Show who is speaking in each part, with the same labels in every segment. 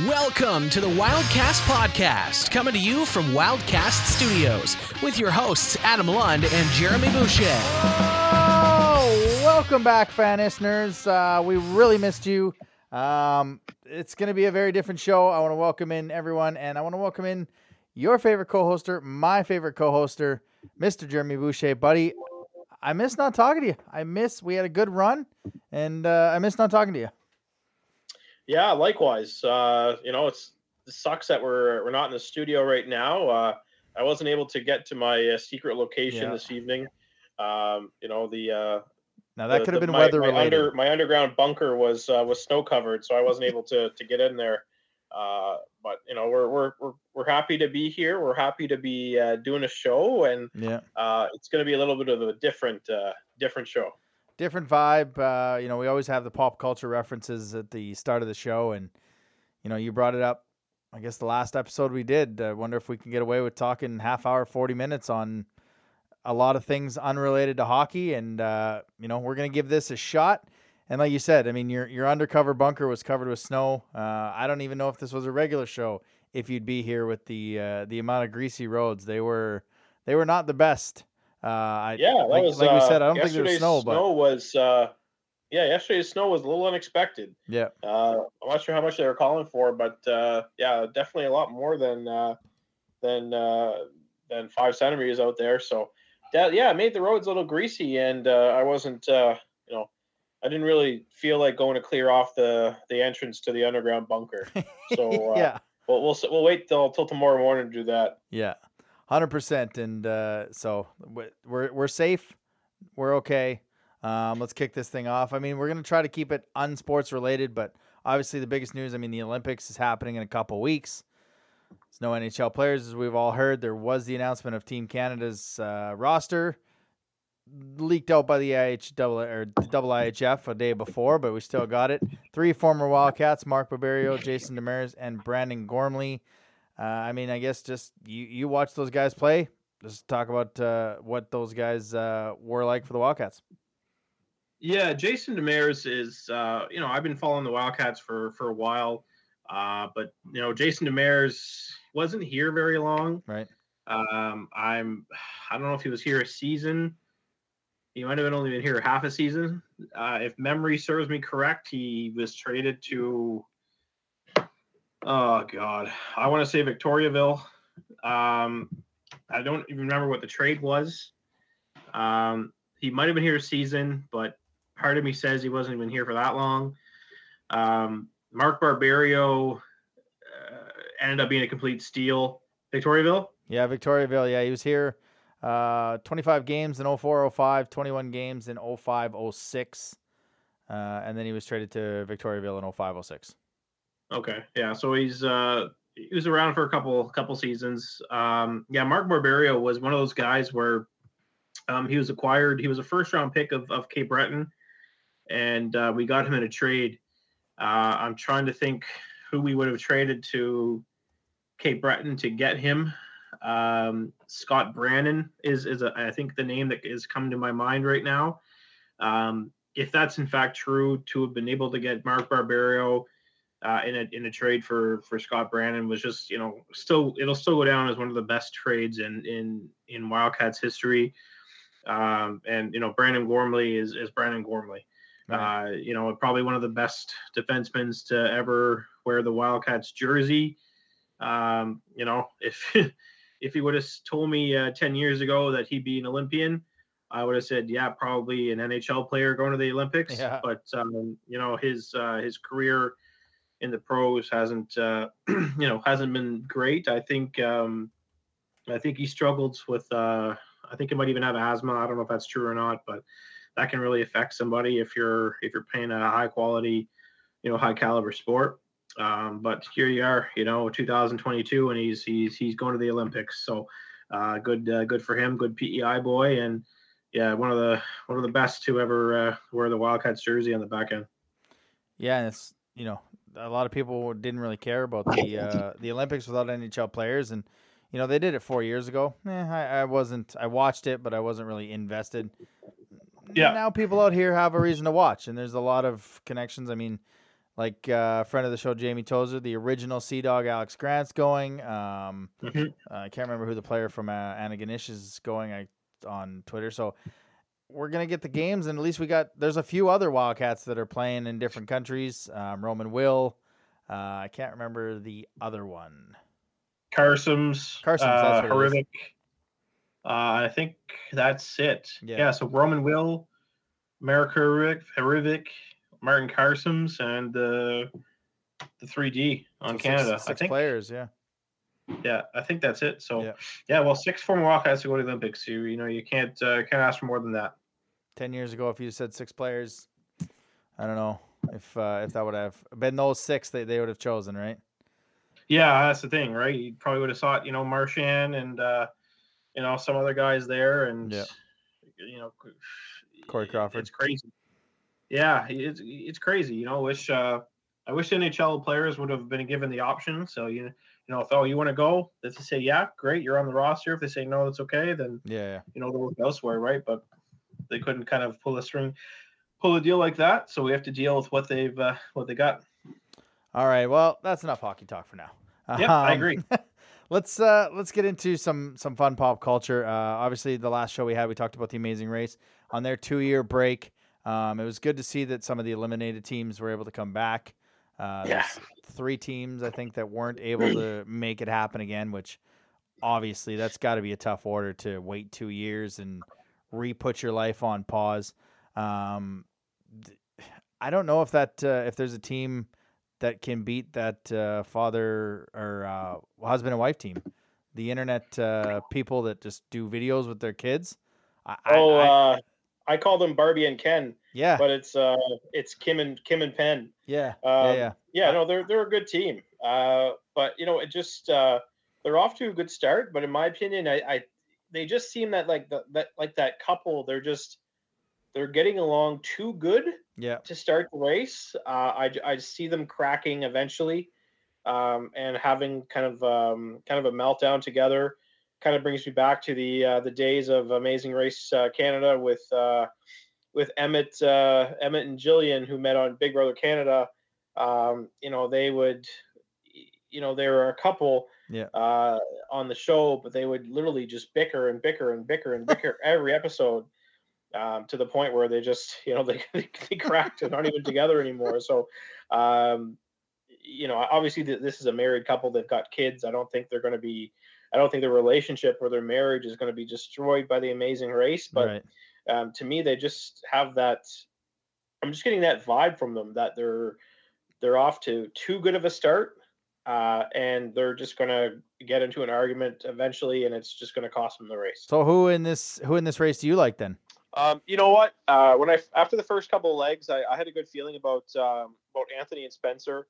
Speaker 1: Welcome to the Wildcast Podcast, coming to you from Wildcast Studios with your hosts Adam Lund and Jeremy Boucher.
Speaker 2: Oh, welcome back, fan listeners. Uh, we really missed you. Um, it's going to be a very different show. I want to welcome in everyone, and I want to welcome in your favorite co-hoster, my favorite co-hoster, Mr. Jeremy Boucher. Buddy, I miss not talking to you. I miss we had a good run, and uh, I miss not talking to you.
Speaker 3: Yeah, likewise. Uh, you know, it's it sucks that we're we're not in the studio right now. Uh, I wasn't able to get to my uh, secret location
Speaker 2: Yeah.
Speaker 3: this evening. Um, you know, the uh,
Speaker 2: Now that
Speaker 3: the-
Speaker 2: could have been
Speaker 3: my,
Speaker 2: weather
Speaker 3: my
Speaker 2: related.
Speaker 3: Under, my underground bunker was uh, was snow covered, so I wasn't able to to get in there. Uh, but you know, we're we're we're we're happy to be here. We're happy to be uh, doing a show, and
Speaker 2: yeah.
Speaker 3: uh, it's going to be a little bit of a different uh, different show.
Speaker 2: Different vibe. Uh, you know, we always have the pop culture references at the start of the show, and you know, you brought it up. I guess the last episode we did. I wonder if we can get away with talking half hour, forty minutes on a lot of things unrelated to hockey, and uh, you know, we're gonna give this a shot. And like you said, I mean, your your undercover bunker was covered with snow. Uh, I don't even know if this was a regular show. If you'd be here with the uh, the amount of greasy roads, they were they were not the best. Uh, I,
Speaker 3: Yeah, that
Speaker 2: like,
Speaker 3: was
Speaker 2: like we
Speaker 3: uh,
Speaker 2: said. I don't think there was
Speaker 3: yesterday's
Speaker 2: snow, but
Speaker 3: was uh, yeah, yesterday's snow was a little unexpected.
Speaker 2: yeah.
Speaker 3: Uh, I'm not sure how much they were calling for, but uh, yeah, definitely a lot more than uh, than uh, than five centimeters out there. So that yeah, it made the roads a little greasy, and uh, I wasn't uh, you know I didn't really feel like going to clear off the the entrance to the underground bunker. So uh,
Speaker 2: yeah,
Speaker 3: we'll we'll we'll wait till till tomorrow morning to do that.
Speaker 2: yeah, hundred percent. And uh, so we- we're we're safe. We're okay. Um, let's kick this thing off. I mean, we're gonna try to keep it unsports related, but obviously the biggest news. I mean, the Olympics is happening in a couple weeks. There's no NHL players, as we've all heard. There was the announcement of Team Canada's uh, roster leaked out by the IH double or double IHF a day before, but we still got it. Three former Wildcats: Mark Barberio, Jason Demers, and Brandon Gormley. Uh, I mean, I guess just you you watch those guys play. Just talk about uh, what those guys uh, were like for the Wildcats.
Speaker 4: Yeah, Jason Demers is, uh, you know, I've been following the Wildcats for for a while, uh, but you know, Jason Demers wasn't here very long.
Speaker 2: Right.
Speaker 4: Um, I'm, I don't know if he was here a season. He might have only been here half a season. Uh, if memory serves me correct, he was traded to. Oh God, I want to say Victoriaville. Um, I don't even remember what the trade was. Um, he might have been here a season, but part of me says he wasn't even here for that long. Um, Mark Barberio uh, ended up being a complete steal. Victoriaville.
Speaker 2: Yeah, Victoriaville. Yeah, he was here. Uh, 25 games in 04, 05, 21 games in 05, 06. Uh, and then he was traded to Victoriaville in 05, 06.
Speaker 4: Okay, yeah. So he's uh, he was around for a couple couple seasons. Um, yeah, Mark Barberio was one of those guys where um, he was acquired. He was a first round pick of of Cape Breton, and uh, we got him in a trade. Uh, I'm trying to think who we would have traded to Cape Breton to get him. Um, Scott Brannon is is a, I think the name that is coming to my mind right now. Um, if that's in fact true, to have been able to get Mark Barberio uh, in a in a trade for for Scott Brandon was just you know still it'll still go down as one of the best trades in in in Wildcats history. Um, and you know Brandon Gormley is is Brandon Gormley.
Speaker 2: Right.
Speaker 4: Uh, you know probably one of the best defensemen to ever wear the Wildcats jersey. Um, you know if if he would have told me uh, ten years ago that he'd be an Olympian. I would have said, yeah, probably an NHL player going to the Olympics.
Speaker 2: Yeah.
Speaker 4: But um, you know, his uh, his career in the pros hasn't uh, you know hasn't been great. I think um, I think he struggled with uh, I think he might even have asthma. I don't know if that's true or not, but that can really affect somebody if you're if you're playing a high quality, you know, high caliber sport. Um, but here you are, you know, 2022, and he's he's he's going to the Olympics. So uh, good uh, good for him. Good PEI boy, and yeah, one of the one of the best to ever uh, wear the Wildcats jersey on the back end.
Speaker 2: Yeah, and it's you know a lot of people didn't really care about the uh, the Olympics without NHL players, and you know they did it four years ago. Eh, I, I wasn't. I watched it, but I wasn't really invested.
Speaker 4: Yeah.
Speaker 2: Now people out here have a reason to watch, and there's a lot of connections. I mean, like uh, friend of the show Jamie Tozer, the original Sea Dog Alex Grant's going. Um,
Speaker 5: Mhm.
Speaker 2: uh, I can't remember who the player from uh, Antigonish is going I, on Twitter. So we're gonna get the games, and at least we got. There's a few other Wildcats that are playing in different countries. Um, Roman Will. Uh, I can't remember the other one.
Speaker 5: Karsums,
Speaker 2: Karsums,
Speaker 5: uh,
Speaker 2: that's what it is.
Speaker 5: Hrivik. Uh, I think that's it.
Speaker 2: Yeah.
Speaker 5: Yeah. so Roman Will, Marek Hrivik, Martin Karsums, and the the 3D on
Speaker 2: So six-
Speaker 5: Canada.
Speaker 2: Six,
Speaker 5: I think.
Speaker 2: players. Yeah.
Speaker 5: Yeah, I think that's it. So
Speaker 2: Yeah.
Speaker 5: yeah, well, six former Wildcats to go to the Olympics. You you know you can't uh, can't ask for more than that.
Speaker 2: Ten years ago, if you said six players, I don't know if uh, if that would have been those six they, they would have chosen, right?
Speaker 5: Yeah, that's the thing, right? You probably would have thought, you know, Marchand and uh, you know some other guys there, and
Speaker 2: Yeah.
Speaker 5: you know,
Speaker 2: Corey Crawford.
Speaker 5: It's crazy. Yeah, it's it's crazy. You know, wish uh, I wish NHL players would have been given the option. So you you know, if oh you want to go, if they say yeah, great, you're on the roster. If they say no, it's okay. Then
Speaker 2: Yeah. yeah.
Speaker 5: you know they'll look elsewhere, right? But they couldn't kind of pull a string, pull a deal like that. So we have to deal with what they've uh, what they got.
Speaker 2: All right. Well, that's enough hockey talk for now.
Speaker 5: Yep, I
Speaker 2: Um,
Speaker 5: agree.
Speaker 2: let's uh let's get into some some fun pop culture. Uh, obviously, the last show we had, we talked about the Amazing Race on their two year break. Um, it was good to see that some of the eliminated teams were able to come back. Uh,
Speaker 5: Yeah.
Speaker 2: three teams I think that weren't able to make it happen again, which obviously that's got to be a tough order to wait two years and re-put your life on pause. Um, I don't know if that uh, if there's a team that can beat that uh, father or uh, husband and wife team, the internet uh, people that just do videos with their kids. I,
Speaker 4: Oh,
Speaker 2: I-
Speaker 4: uh, I call them Barbie and Ken,
Speaker 2: yeah,
Speaker 4: but it's uh, it's Kim and Kim and Penn.
Speaker 2: yeah,
Speaker 4: Um,
Speaker 2: yeah, yeah.
Speaker 4: yeah, no, they're they're a good team. Uh, but you know, it just uh, they're off to a good start. But in my opinion, I, I they just seem that like the, that like that couple. They're just they're getting along too good
Speaker 2: Yeah,
Speaker 4: to start the race. Uh, I I see them cracking eventually, um, and having kind of um, kind of a meltdown together. Kind of brings me back to the uh, the days of Amazing Race uh, Canada with uh, with Emmett uh, Emmett and Jillian who met on Big Brother Canada. Um, you know they would, you know they were a couple
Speaker 2: Yeah.
Speaker 4: uh, on the show, but they would literally just bicker and bicker and bicker and bicker every episode um, to the point where they just you know they they, they cracked and aren't even together anymore. So. Um, you know, obviously th- this is a married couple. They've got kids. I don't think they're going to be. I don't think their relationship or their marriage is going to be destroyed by the Amazing Race. But
Speaker 2: right.
Speaker 4: um, to me, they just have that. I'm just getting that vibe from them that they're they're off to too good of a start, uh, and they're just going to get into an argument eventually, and it's just going to cost them the race.
Speaker 2: So who in this who in this race do you like then?
Speaker 4: Um, you know what? Uh, when I after the first couple of legs, I, I had a good feeling about um, about Anthony and Spencer.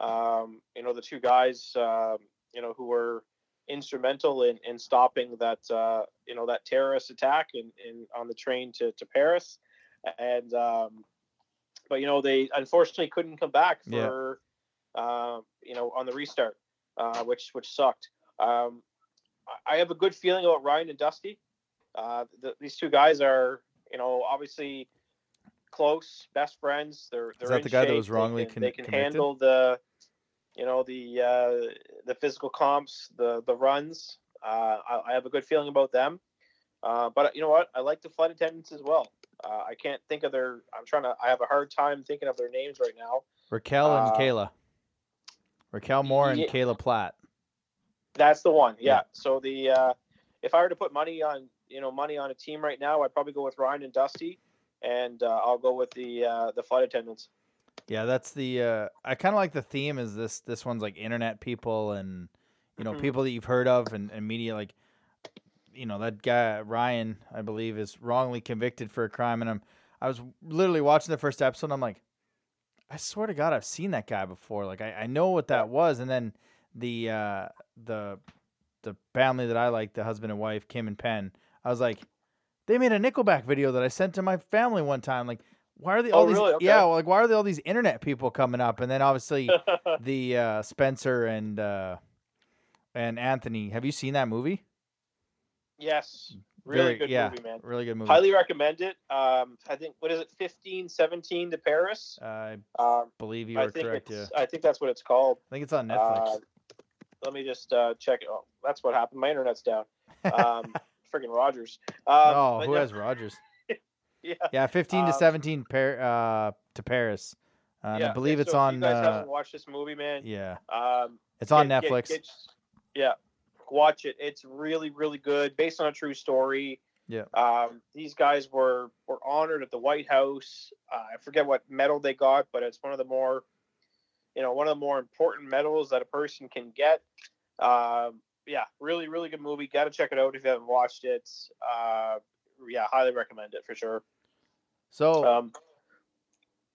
Speaker 4: Um, you know, the two guys, um, you know, who were instrumental in, in stopping that uh, you know that terrorist attack in, in on the train to, to Paris, and um, but you know they unfortunately couldn't come back
Speaker 2: Yeah.
Speaker 4: for um, you know on the restart, uh, which which sucked. Um, I- have a good feeling about Ryan and Dusty. Uh, th these two guys are, you know, obviously close, best friends. They're they're
Speaker 2: that
Speaker 4: in
Speaker 2: the guy that
Speaker 4: shape.
Speaker 2: was wrongly
Speaker 4: they can,
Speaker 2: con-
Speaker 4: they can
Speaker 2: convicted?
Speaker 4: handle the, you know, the uh, the physical comps, the the runs. Uh, I, I have a good feeling about them. Uh, but you know what? I like the flight attendants as well. Uh, I can't think of their. I'm trying to. I have a hard time thinking of their names right now.
Speaker 2: Raquel and
Speaker 4: Uh,
Speaker 2: Cayla. Raquel Moore and
Speaker 4: yeah.
Speaker 2: Cayla Platt.
Speaker 4: That's the one. Yeah.
Speaker 2: Yeah.
Speaker 4: So the uh, if I were to put money on you know money on a team right now, I'd probably go with Ryan and Dusty, and uh, I'll go with the uh, the flight attendants.
Speaker 2: Yeah, that's the. Uh, I kind of like the theme. Is this this one's like internet people and you know
Speaker 4: Mhm.
Speaker 2: people that you've heard of and, and media like. You know that guy Ryan, I believe, is wrongly convicted for a crime, and I'm. I was literally watching the first episode. and I'm like, I swear to God, I've seen that guy before. Like I, I know what that was, and then the uh, the the family that I like, the husband and wife, Kim and Penn. I was like, they made a Nickelback video that I sent to my family one time. Like, why are they all
Speaker 4: Oh,
Speaker 2: these?
Speaker 4: really? Okay.
Speaker 2: Yeah, like why are they all these internet people coming up? And then obviously the uh, Spencer and uh, and Anthony. Have you seen that movie?
Speaker 4: yes. Really, good
Speaker 2: yeah.
Speaker 4: movie, man.
Speaker 2: Really good movie.
Speaker 4: Highly recommend it. Um, I think what is it, 15, 17 to Paris?
Speaker 2: I
Speaker 4: Um,
Speaker 2: believe you
Speaker 4: I
Speaker 2: are
Speaker 4: think
Speaker 2: correct. Yeah,
Speaker 4: I think that's what it's called.
Speaker 2: I think it's on Netflix.
Speaker 4: Uh, let me just uh, check. Oh, that's what happened. My internet's down. Um, friggin' Rogers. Um,
Speaker 2: oh, who
Speaker 4: no,
Speaker 2: has Rogers?
Speaker 4: Yeah.
Speaker 2: Yeah, 15 to
Speaker 4: Um,
Speaker 2: 17 Par- uh, to Paris. Uh, and I believe
Speaker 4: yeah,
Speaker 2: it's
Speaker 4: so if
Speaker 2: on.
Speaker 4: You guys
Speaker 2: Uh,
Speaker 4: haven't watched this movie, man.
Speaker 2: yeah,
Speaker 4: Um,
Speaker 2: it's on
Speaker 4: get- get-
Speaker 2: Netflix.
Speaker 4: get- yeah, watch it. It's really, really good, based on a true story.
Speaker 2: Yeah.
Speaker 4: Um, these guys were were honored at the White House. Uh, I forget what medal they got, but it's one of the more, you know, one of the more important medals that a person can get. Um, yeah, really, really good movie. Got to check it out if you haven't watched it. Uh, yeah, highly recommend it for sure.
Speaker 2: so
Speaker 4: Um,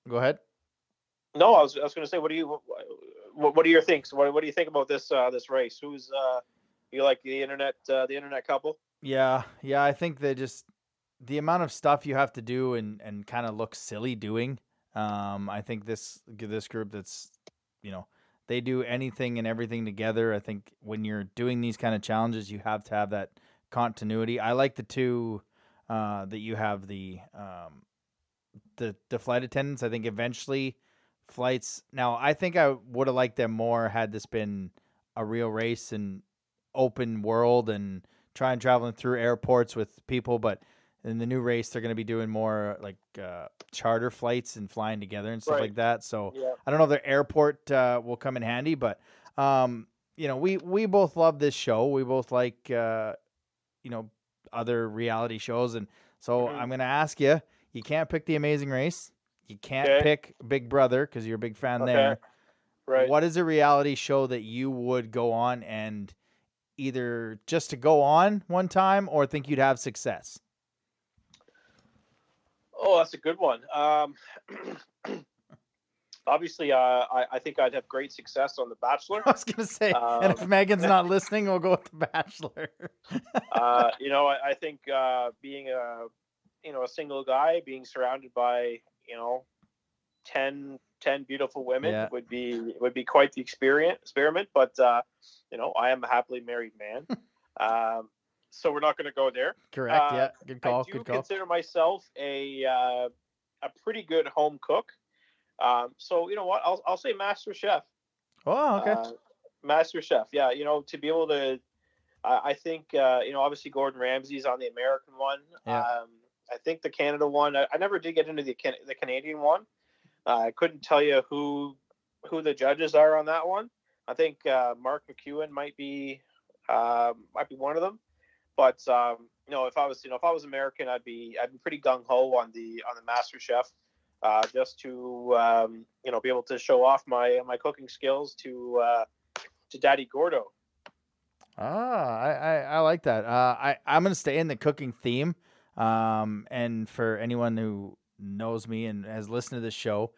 Speaker 2: go ahead.
Speaker 4: no, I was, I was going to say, what do you, what, what are your thinks? What, what do you think about this uh, this race? Who's uh, you like the internet uh, the internet couple?
Speaker 2: Yeah, yeah. I think they just the amount of stuff you have to do and and kind of look silly doing. Um, I think this this group that's you know they do anything and everything together. I think when you're doing these kind of challenges, you have to have that continuity. I like the two uh, that you have the um, the the flight attendants. I think eventually flights. Now I think I would have liked them more had this been a real race and open world and trying traveling through airports with people, but in the new race they're going to be doing more like uh, charter flights and flying together and stuff
Speaker 4: Right.
Speaker 2: like that. So
Speaker 4: Yeah,
Speaker 2: I don't know if their airport uh, will come in handy, but um, you know, we we both love this show. We both like uh, you know other reality shows, and so
Speaker 4: Mhm.
Speaker 2: I'm going to ask you. You can't pick the Amazing Race. You can't
Speaker 4: Okay.
Speaker 2: pick Big Brother because you're a big fan
Speaker 4: Okay.
Speaker 2: there.
Speaker 4: right.
Speaker 2: What is a reality show that you would go on and either just to go on one time or think you'd have success?
Speaker 4: Oh, that's a good one. Um, obviously, uh, I, I think I'd have great success on The Bachelor.
Speaker 2: I was gonna say, and if
Speaker 4: Um,
Speaker 2: Megan's not listening, we'll go with the Bachelor.
Speaker 4: uh, you know, I, I think uh, being a you know a single guy, being surrounded by you know 10, 10 beautiful women
Speaker 2: Yeah.
Speaker 4: would be would be quite the experience experiment. But uh, you know, I am a happily married man, um, so we're not going to go there.
Speaker 2: Correct.
Speaker 4: Uh,
Speaker 2: yeah. Good call.
Speaker 4: I do
Speaker 2: Good call.
Speaker 4: consider myself a uh, a pretty good home cook. Um, so you know what? I'll I'll say Master Chef.
Speaker 2: Oh, okay.
Speaker 4: Uh, Master Chef. Yeah, you know to be able to. I I think uh, you know obviously Gordon Ramsay's on the American one.
Speaker 2: Yeah.
Speaker 4: Um, I think the Canada one. I, I never did get into the Can- the Canadian one. Uh, I couldn't tell you who who the judges are on that one. I think uh, Mark McEwan might be uh, might be one of them. But um, you know, if I was you know if I was American, I'd be I'd be pretty gung ho on the on the Master Chef, uh, just to um, you know be able to show off my my cooking skills to uh, to Daddy Gordo.
Speaker 2: Ah, I, I, I like that. Uh, I, I'm going to stay in the cooking theme. Um, and for anyone who knows me and has listened to this show,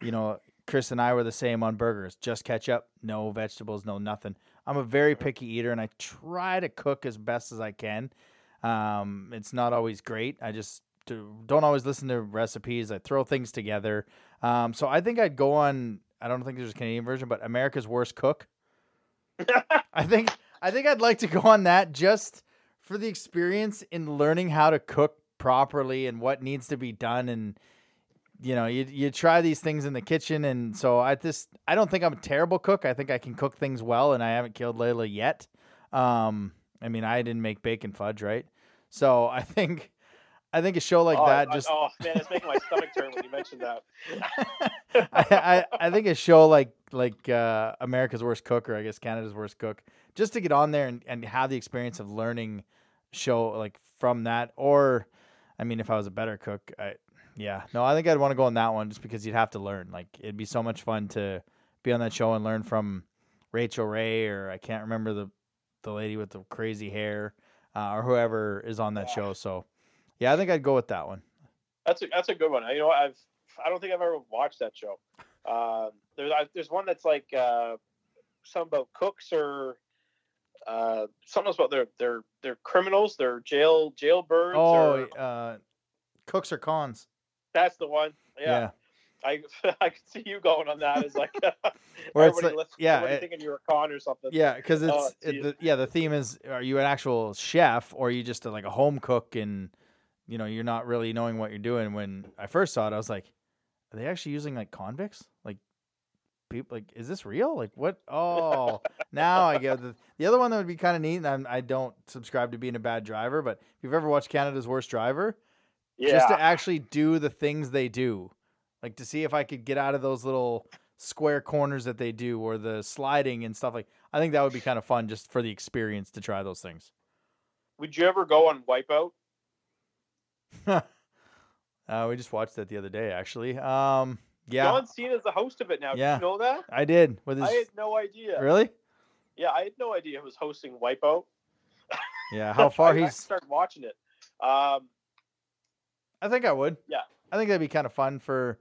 Speaker 2: you know, Chris and I were the same on burgers. Just ketchup, no vegetables, no nothing. I'm a very picky eater and I try to cook as best as I can. Um, it's not always great. I just do, don't always listen to recipes. I throw things together. Um, so I think I'd go on, I don't think there's a Canadian version, but America's Worst Cook. I think I think I'd like to go on that just for the experience in learning how to cook properly and what needs to be done and you know you you try these things in the kitchen and so I just I don't think I'm a terrible cook. I think I can cook things well and I haven't killed Layla yet. Um I mean I didn't make bacon fudge, right? So I think I think a show like
Speaker 4: oh,
Speaker 2: that
Speaker 4: I-
Speaker 2: just
Speaker 4: oh man, it's making my stomach turn when you mentioned that.
Speaker 2: I, I I think a show like like uh, America's Worst Cook or I guess Canada's Worst Cook, just to get on there and, and have the experience of learning show like from that. Or, I mean, if I was a better cook, I yeah, no, I think I'd want to go on that one just because you'd have to learn. Like it'd be so much fun to be on that show and learn from Rachael Ray or I can't remember the the lady with the crazy hair uh, or whoever is on that
Speaker 4: Yeah.
Speaker 2: show. So yeah, I think I'd go with that one.
Speaker 4: That's a that's a good one. You know, I've I don't think I've ever watched that show. Um, there's I, there's one that's like uh, something about cooks or uh, something else about their their their criminals, their jail jailbirds.
Speaker 2: Oh,
Speaker 4: or,
Speaker 2: uh, cooks or cons.
Speaker 4: that's the one. Yeah. I I could see you going on that. Is like,
Speaker 2: Or it's like-
Speaker 4: listens-
Speaker 2: yeah, it-
Speaker 4: thinking you're a con or something.
Speaker 2: Yeah, because it's
Speaker 4: Oh,
Speaker 2: it, the, yeah. The theme is: Are you an actual chef, or are you just a, like a home cook, and you know you're not really knowing what you're doing? When I first saw it, I was like, "Are they actually using like convicts? Like people? Like is this real? Like what? Oh, now I get the the other one that would be kind of neat. And I'm, I don't subscribe to being a bad driver, but if you've ever watched Canada's Worst Driver,
Speaker 4: yeah.
Speaker 2: just to actually do the things they do, like to see if I could get out of those little square corners that they do or the sliding and stuff like I think that would be kind of fun just for the experience to try those things.
Speaker 4: Would you ever go on Wipeout?
Speaker 2: Uh, we just watched that the other day actually. Um yeah.
Speaker 4: John Cena's the host of it now.
Speaker 2: Yeah.
Speaker 4: Did you know that?
Speaker 2: I did with his
Speaker 4: I had no idea.
Speaker 2: Really?
Speaker 4: Yeah, I had no idea he was hosting Wipeout.
Speaker 2: Yeah, how far
Speaker 4: I,
Speaker 2: he's
Speaker 4: started watching it. Um,
Speaker 2: I think I would.
Speaker 4: Yeah.
Speaker 2: I think that'd be kind of fun for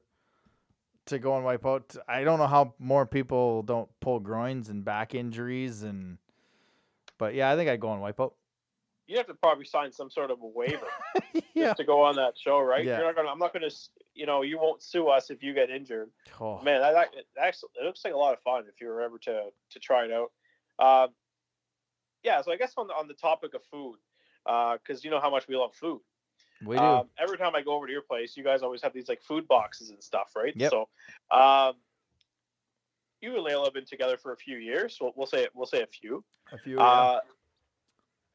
Speaker 2: to go and wipe out. I don't know how more people don't pull groins and back injuries and but yeah, I think I'd go and wipe out.
Speaker 4: you have to probably sign some sort of a waiver
Speaker 2: yeah.
Speaker 4: just to go on that show, right?
Speaker 2: Yeah.
Speaker 4: You're not gonna. I'm not gonna. s- You know, you won't sue us if you get injured.
Speaker 2: Oh,
Speaker 4: Man, that, that it actually it looks like a lot of fun if you were ever to to try it out. Um, yeah, so I guess on the on the topic of food, because you know how much we love food.
Speaker 2: we do.
Speaker 4: Um, every time I go over to your place, you guys always have these like food boxes and stuff, right?
Speaker 2: Yep.
Speaker 4: So, um, you and Layla have been together for a few years. So we'll say we'll say a few.
Speaker 2: a few
Speaker 4: Uh,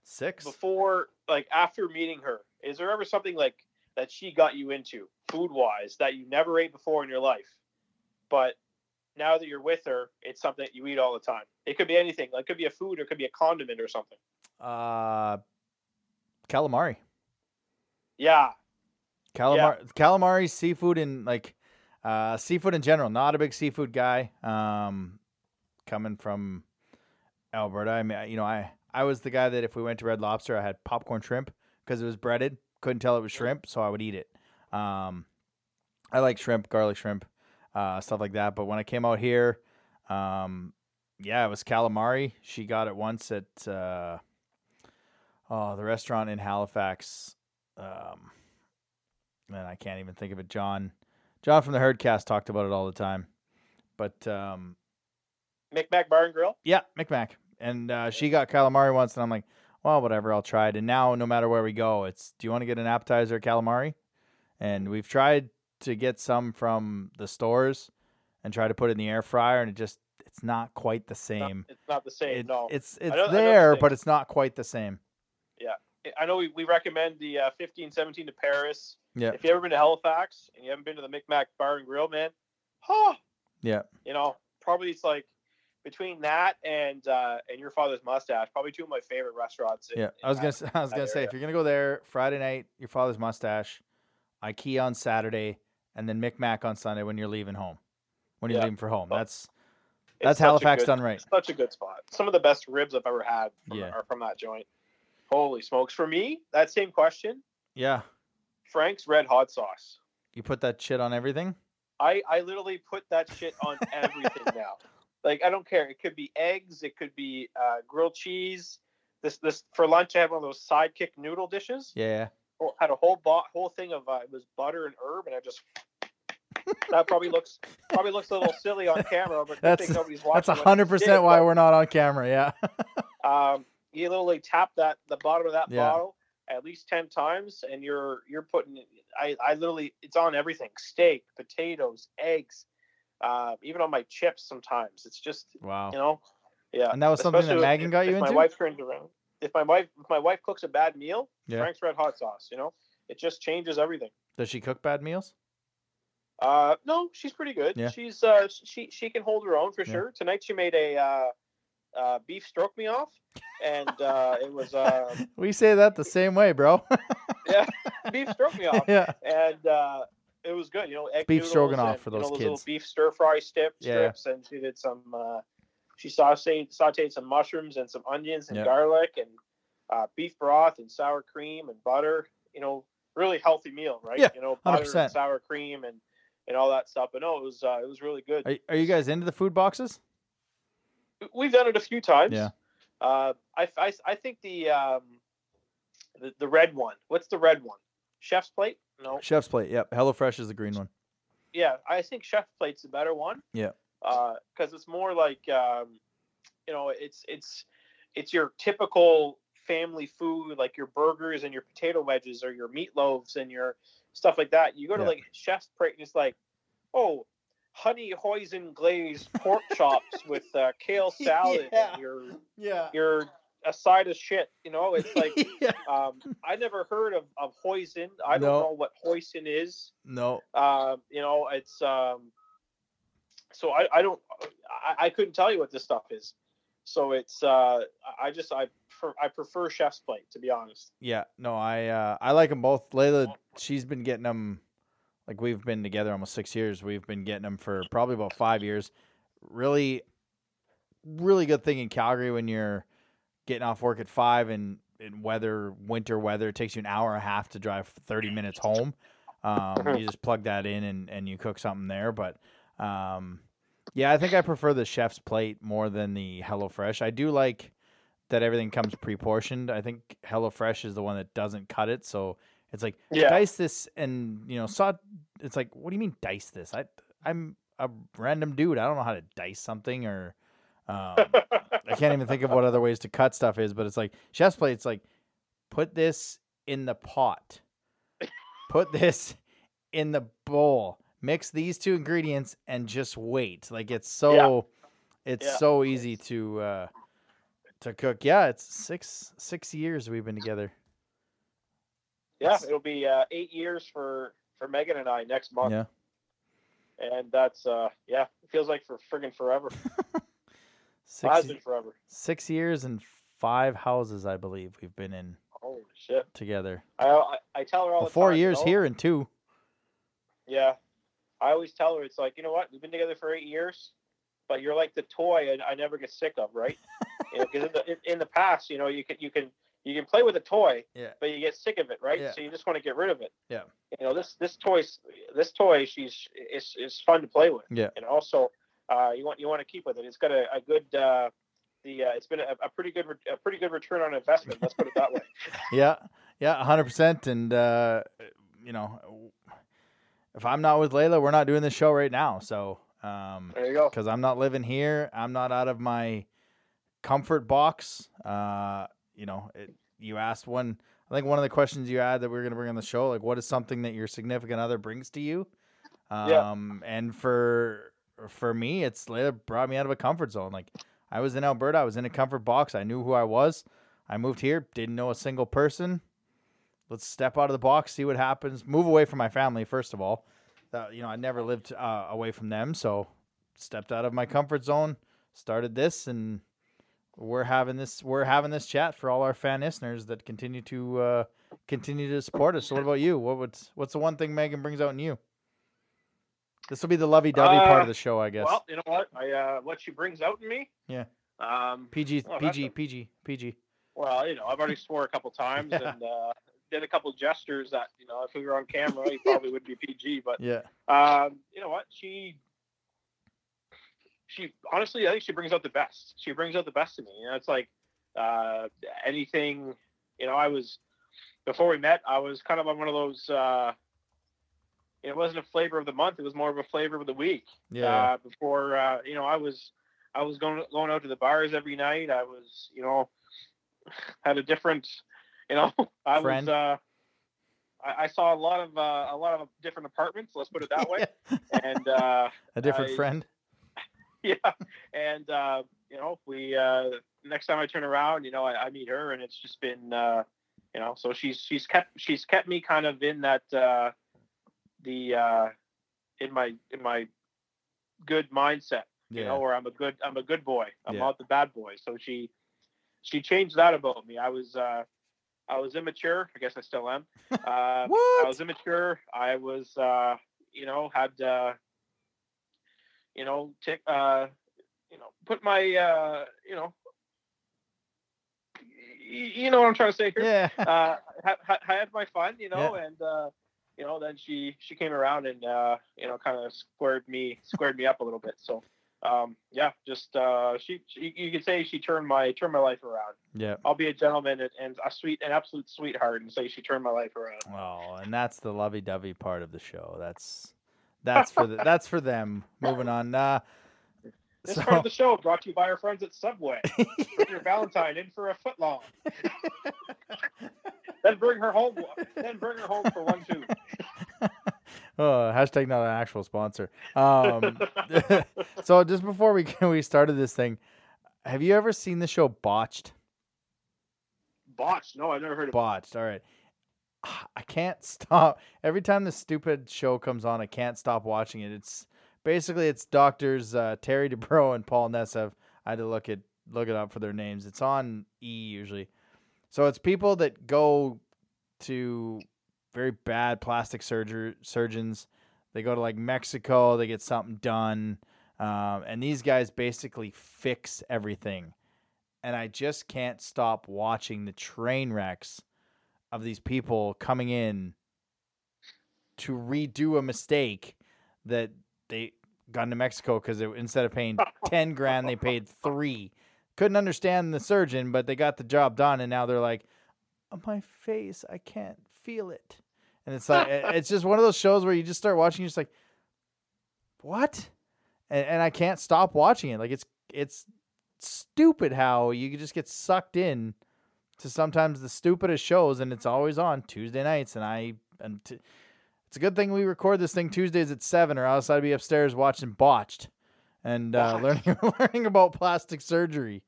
Speaker 2: six.
Speaker 4: before, like after meeting her, is there ever something like that she got you into food wise that you never ate before in your life, but now that you're with her, it's something that you eat all the time. It could be anything. Like it could be a food, or it could be a condiment or something.
Speaker 2: Uh calamari.
Speaker 4: Yeah,
Speaker 2: Calamari calamari seafood and like uh seafood in general. Not a big seafood guy. Um coming from Alberta. I mean, you know, I I was the guy that if we went to Red Lobster, I had popcorn shrimp because it was breaded. Couldn't tell it was shrimp, so I would eat it. Um, I like shrimp, garlic shrimp, uh, stuff like that. But when I came out here, um, yeah, it was calamari. She got it once at uh, oh the restaurant in Halifax. Um, man, I can't even think of it. John, John from the Herdcast talked about it all the time. But um,
Speaker 4: Micmac Bar and Grill.
Speaker 2: yeah, Micmac. And uh, she got calamari once, and I'm like, well, whatever, I'll try it. And now, no matter where we go, it's do you want to get an appetizer calamari? And we've tried to get some from the stores and try to put it in the air fryer, and it just it's not quite the same.
Speaker 4: it's not the same.
Speaker 2: It-
Speaker 4: no,
Speaker 2: it's it's
Speaker 4: know- I the
Speaker 2: there, but it's not quite the same.
Speaker 4: Yeah, I know we, we recommend the uh, 15, 17 to Paris.
Speaker 2: Yeah.
Speaker 4: If you've ever been to Halifax and you haven't been to the Micmac Bar and Grill, man, huh?
Speaker 2: Yeah.
Speaker 4: You know, probably it's like between that and uh, and your father's mustache, probably two of my favorite restaurants. in-
Speaker 2: Yeah,
Speaker 4: in
Speaker 2: I was gonna
Speaker 4: that-
Speaker 2: I was gonna say
Speaker 4: area.
Speaker 2: if you're gonna go there Friday night, your father's mustache, IKEA on Saturday, and then Micmac on Sunday when you're leaving home, when you're
Speaker 4: Yeah.
Speaker 2: leaving for home.
Speaker 4: Oh,
Speaker 2: That's that's Halifax
Speaker 4: good-
Speaker 2: done right.
Speaker 4: Such a good spot. Some of the best ribs I've ever had from,
Speaker 2: Yeah.
Speaker 4: are from that joint. Holy smokes! For me, that same question,
Speaker 2: Yeah,
Speaker 4: Frank's Red Hot Sauce.
Speaker 2: you put that shit on everything.
Speaker 4: I I literally put that shit on everything now. Like I don't care. It could be eggs. It could be uh, grilled cheese. This this for lunch. I have one of those sidekick noodle dishes.
Speaker 2: Yeah,
Speaker 4: Had a whole bo- whole thing of uh, it was butter and herb, and I just that probably looks probably looks a little silly on camera, but
Speaker 2: That's-
Speaker 4: nobody's watching.
Speaker 2: that's a hundred percent why
Speaker 4: but,
Speaker 2: we're not on camera. Yeah,
Speaker 4: Um, you literally tap that the bottom of that
Speaker 2: Yeah.
Speaker 4: bottle at least ten times, and you're you're putting. I I literally it's on everything: steak, potatoes, eggs, uh, even on my chips. Sometimes it's just
Speaker 2: wow.
Speaker 4: you know, yeah.
Speaker 2: And that was something that Megan
Speaker 4: if-
Speaker 2: got
Speaker 4: if
Speaker 2: you
Speaker 4: my
Speaker 2: into.
Speaker 4: wife turns around. If my wife if my wife cooks a bad meal,
Speaker 2: Yeah.
Speaker 4: Frank's Red Hot Sauce. You know, it just changes everything.
Speaker 2: Does she cook bad meals?
Speaker 4: Uh, no, she's pretty good.
Speaker 2: Yeah.
Speaker 4: She's uh she she can hold her own for
Speaker 2: Yeah.
Speaker 4: sure. Tonight she made a uh, uh beef stroke me off, and uh, it was uh
Speaker 2: We say that the same way, bro.
Speaker 4: Yeah, beef stroke me off.
Speaker 2: yeah,
Speaker 4: and uh, it was good. You know, egg
Speaker 2: beef stroganoff
Speaker 4: and,
Speaker 2: for
Speaker 4: you know,
Speaker 2: those
Speaker 4: little
Speaker 2: kids.
Speaker 4: beef stir fry strip,
Speaker 2: Yeah.
Speaker 4: strips, and she did some. Uh, she sauteed sauteed some mushrooms and some onions and
Speaker 2: Yeah.
Speaker 4: garlic and uh, beef broth and sour cream and butter. You know, really healthy meal, right?
Speaker 2: Yeah,
Speaker 4: you know, butter
Speaker 2: 100%.
Speaker 4: and sour cream and and all that stuff. But no, it was uh, it was really good.
Speaker 2: are, are you guys into the food boxes?
Speaker 4: We've done it a few times.
Speaker 2: Yeah.
Speaker 4: Uh, I, I, I think the um, the the red one. What's the red one? Chef's plate? No.
Speaker 2: Chef's plate. Yep. HelloFresh is the green one.
Speaker 4: yeah, I think chef plate's the better one.
Speaker 2: Yeah.
Speaker 4: Because it's more like, um, you know, it's it's it's your typical family food, like your burgers and your potato wedges or your meatloaves and your stuff like that. You go to
Speaker 2: Yeah.
Speaker 4: like chef's plate and it's like, oh, honey hoisin glazed pork chops with uh, kale salad
Speaker 2: Yeah.
Speaker 4: and your
Speaker 2: Yeah.
Speaker 4: your a side of shit. You know, it's like
Speaker 2: yeah.
Speaker 4: um, I never heard of, of hoisin. I don't know what hoisin is.
Speaker 2: No.
Speaker 4: Um, you know, it's um, so I, I don't I, I couldn't tell you what this stuff is. So it's uh, I just I prefer, I prefer chef's plate to be honest.
Speaker 2: Yeah. No, I uh, I like them both. Layla, she's been getting them. Like we've been together almost six years. We've been getting them for probably about five years. Really, really good thing in Calgary when you're getting off work at five and in weather, winter weather, it takes you an hour and a half to drive thirty minutes home. Um, you just plug that in and, and you cook something there. But um, yeah, I think I prefer the chef's plate more than the HelloFresh. I do like that everything comes pre-portioned. I think HelloFresh is the one that doesn't cut it, so it's like
Speaker 4: Yeah.
Speaker 2: dice this and you know saw. It's like what do you mean dice this? I I'm a random dude. I don't know how to dice something or. Um, I can't even think of what other ways to cut stuff is, but it's like chef's plate. It's like put this in the pot, put this in the bowl, mix these two ingredients, and just wait. Like it's so, it's
Speaker 4: Yeah.
Speaker 2: so easy to uh, to cook. Yeah, it's six six years we've been together.
Speaker 4: yeah, it'll be uh, eight years for for Megan and I next month,
Speaker 2: Yeah,
Speaker 4: and that's uh, yeah, it feels like for friggin' forever.
Speaker 2: Six
Speaker 4: been forever.
Speaker 2: six years and five houses, I believe we've been in
Speaker 4: Holy shit!
Speaker 2: together.
Speaker 4: I I, I tell her all
Speaker 2: Well,
Speaker 4: the
Speaker 2: four
Speaker 4: time,
Speaker 2: years
Speaker 4: know?
Speaker 2: here and two.
Speaker 4: Yeah. I always tell her it's like, you know what? We've been together for eight years, but you're like the toy I, I never get sick of, right? you know, because in the in, the past, you know, you can you can you can play with a toy,
Speaker 2: Yeah.
Speaker 4: but you get sick of it, right?
Speaker 2: Yeah.
Speaker 4: So you just want to get rid of it.
Speaker 2: Yeah.
Speaker 4: You know, this this toy this toy she's is is fun to play with.
Speaker 2: Yeah.
Speaker 4: And also, uh, you want you want to keep with it. It's got a, a good uh, the uh, it's been a, a pretty good re- a pretty good return on investment. Let's put it that way.
Speaker 2: Yeah, yeah, hundred percent. And uh, you know, if I'm not with Layla, we're not doing this show right now. So, um,
Speaker 4: There you go.
Speaker 2: because I'm not living here, I'm not out of my comfort box. Uh, you know, it, you asked one. I think one of the questions you had that we are gonna bring on the show, like, what is something that your significant other brings to you? Um,
Speaker 4: Yeah.
Speaker 2: and for for me, it's Layla brought me out of a comfort zone. Like, I was in Alberta, I was in a comfort box. I knew who I was. I moved here, didn't know a single person. Let's step out of the box, see what happens. Move away from my family first of all. Uh, you know, I never lived uh, away from them, so stepped out of my comfort zone, started this, and we're having this. We're having this chat for all our fan listeners that continue to uh, continue to support us. So, what about you? What would what's the one thing Megan brings out in you? This will be the lovey-dovey part
Speaker 4: Uh,
Speaker 2: of the show, I guess.
Speaker 4: Well, you know what? I uh, what she brings out in me.
Speaker 2: Yeah.
Speaker 4: Um,
Speaker 2: PG,
Speaker 4: well,
Speaker 2: PG,
Speaker 4: a-
Speaker 2: PG, PG.
Speaker 4: Well, you know, I've already swore a couple times
Speaker 2: Yeah.
Speaker 4: and uh, did a couple gestures that, you know, if we were on camera, he probably would be PG. But
Speaker 2: Yeah,
Speaker 4: um, you know what? She, she honestly, I think she brings out the best. She brings out the best in me. You know, it's like uh, anything. You know, I was before we met. I was kind of on one of those. Uh, it wasn't a flavor of the month. It was more of a flavor of the week
Speaker 2: yeah,
Speaker 4: uh, before uh, you know I was I was going going out to the bars every night. I was you know had a different you know I
Speaker 2: Friend.
Speaker 4: was uh, I, I saw a lot of uh, a lot of different apartments. Let's put it that way. and uh,
Speaker 2: a different
Speaker 4: I-
Speaker 2: friend.
Speaker 4: yeah, and uh, you know we uh, next time I turn around, you know I, I meet her, and it's just been uh, you know so she's she's kept she's kept me kind of in that uh, the uh, in my in my good mindset you
Speaker 2: Yeah,
Speaker 4: know, where I'm a good I'm a good boy. I'm
Speaker 2: Yeah.
Speaker 4: not the bad boy. So she she changed that about me. I was uh I was immature. I guess I still am. Uh, I was immature. I was uh you know had uh you know tick uh you know put my uh you know y- you know what I'm trying to say here
Speaker 2: yeah.
Speaker 4: uh, had my fun, you know, and uh, you know, then she she came around and uh, you know, kind of squared me squared me up a little bit. So, um, yeah, just uh, she, she you could say she turned my turned my life around.
Speaker 2: yeah.
Speaker 4: I'll be a gentleman and, and a sweet an absolute sweetheart and say she turned my life around.
Speaker 2: Oh, and that's the lovey-dovey part of the show. That's That's for the, that's for them. Moving on. Uh,
Speaker 4: This
Speaker 2: so,
Speaker 4: part of the show brought to you by our friends at Subway. bring your Valentine in for a foot long. then bring her home. Then bring her home for one too.
Speaker 2: oh, hashtag not an actual sponsor. Um, so just before we we started this thing, have you ever seen the show Botched?
Speaker 4: Botched? No, I've never heard of.
Speaker 2: Botched. All right. I can't stop. Every time this stupid show comes on, I can't stop watching it. It's basically it's doctors uh, Terry Dubrow and Paul Nassif. I had to look it look it up for their names. It's on E usually. So it's people that go to very bad plastic surger surgeons. They go to like Mexico. They get something done, um, and these guys basically fix everything. And I just can't stop watching the train wrecks of these people coming in to redo a mistake that they got into Mexico because instead of paying 10 grand, they paid three. Couldn't understand the surgeon, but they got the job done. And now they're like, my face, I can't feel it. And it's like, it's just one of those shows where you just start watching, you're just like, what? And, and I can't stop watching it. Like, it's, it's stupid how you just get sucked in to sometimes the stupidest shows, and it's always on Tuesday nights. And I and t- it's a good thing we record this thing Tuesdays at seven, or else I'd be upstairs watching Botched and uh, learning learning about plastic surgery.